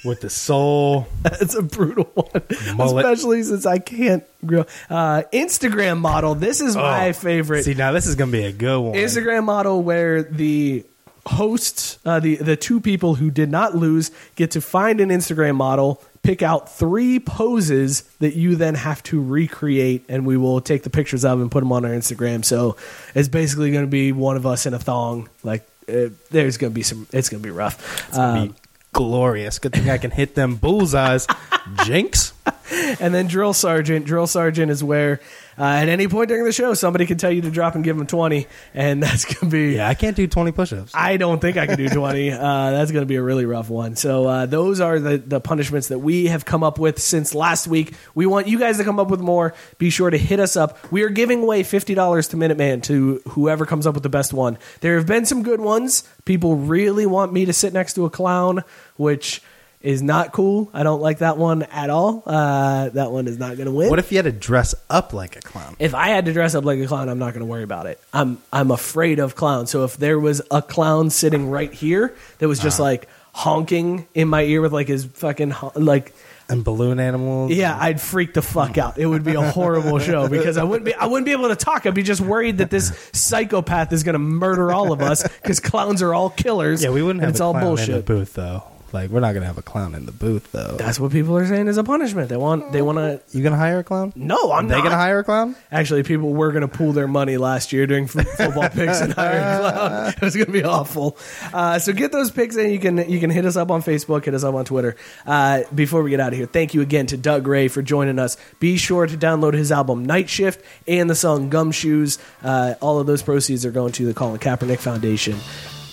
with the soul. That's a brutal one, Mullet. especially since I can't grow. Uh, Instagram model. This is my Oh. favorite. See, now this is going to be a good one. Instagram model where the hosts, uh, the the two people who did not lose, get to find an Instagram model, pick out three poses that you then have to recreate, and we will take the pictures of and put them on our Instagram. So it's basically going to be one of us in a thong. Like uh, there's going to be some. It's going to be rough. It's gonna Um, be glorious. Good thing I can hit them bullseyes. Jinx. and then drill sergeant. Drill sergeant is where uh, at any point during the show somebody can tell you to drop and give them twenty, and that's gonna be. Yeah, I can't do 20 push-ups. I don't think I can do 20. Uh, that's going to be a really rough one. So, uh, those are the, the punishments that we have come up with since last week. We want you guys to come up with more. Be sure to hit us up. We are giving away $50 to Minuteman to whoever comes up with the best one. There have been some good ones. People really want me to sit next to a clown, which is not cool. I don't like that one at all. Uh, that one is not going to win. What if you had to dress up like a clown? If I had to dress up like a clown, I'm not going to worry about it. I'm I'm afraid of clowns. So if there was a clown sitting right here that was just Ah. like honking in my ear with like his fucking hon- like and balloon animals. Yeah, I'd freak the fuck out. It would be a horrible show because I wouldn't be I wouldn't be able to talk. I'd be just worried that this psychopath is going to murder all of us because clowns are all killers. Yeah, we wouldn't have it's all clown in the bullshit. booth though. Like we're not gonna have a clown in the booth though. That's what people are saying is a punishment. They want they want to. You gonna hire a clown? No, I'm not They not. gonna hire a clown? Actually, people were going to pool their money last year doing f- football picks and hire a clown. It was going to be awful. Uh, so get those picks in. You can you can hit us up on Facebook, hit us up on Twitter. Uh, before we get out of here, thank you again to Doug Ray for joining us. Be sure to download his album Night Shift and the song Gumshoes. Uh, all of those proceeds are going to the Colin Kaepernick Foundation.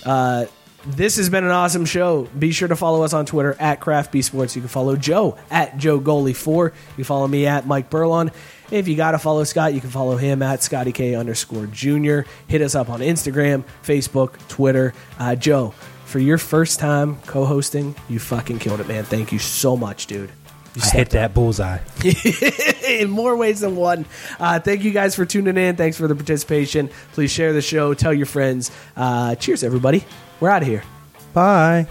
Uh, this has been an awesome show. Be sure to follow us on Twitter at Craft B Sports. You can follow Joe at Joe Goalie Four. You can follow me at Mike Burlon. If you got to follow Scott, you can follow him at Scotty K underscore Junior. Hit us up on Instagram, Facebook, Twitter. Uh, Joe, for your first time co-hosting, you fucking killed it, man. Thank you so much, dude. You I hit that bullseye. in more ways than one. Uh, thank you guys for tuning in. Thanks for the participation. Please share the show. Tell your friends. Uh, cheers, everybody. We're out of here. Bye.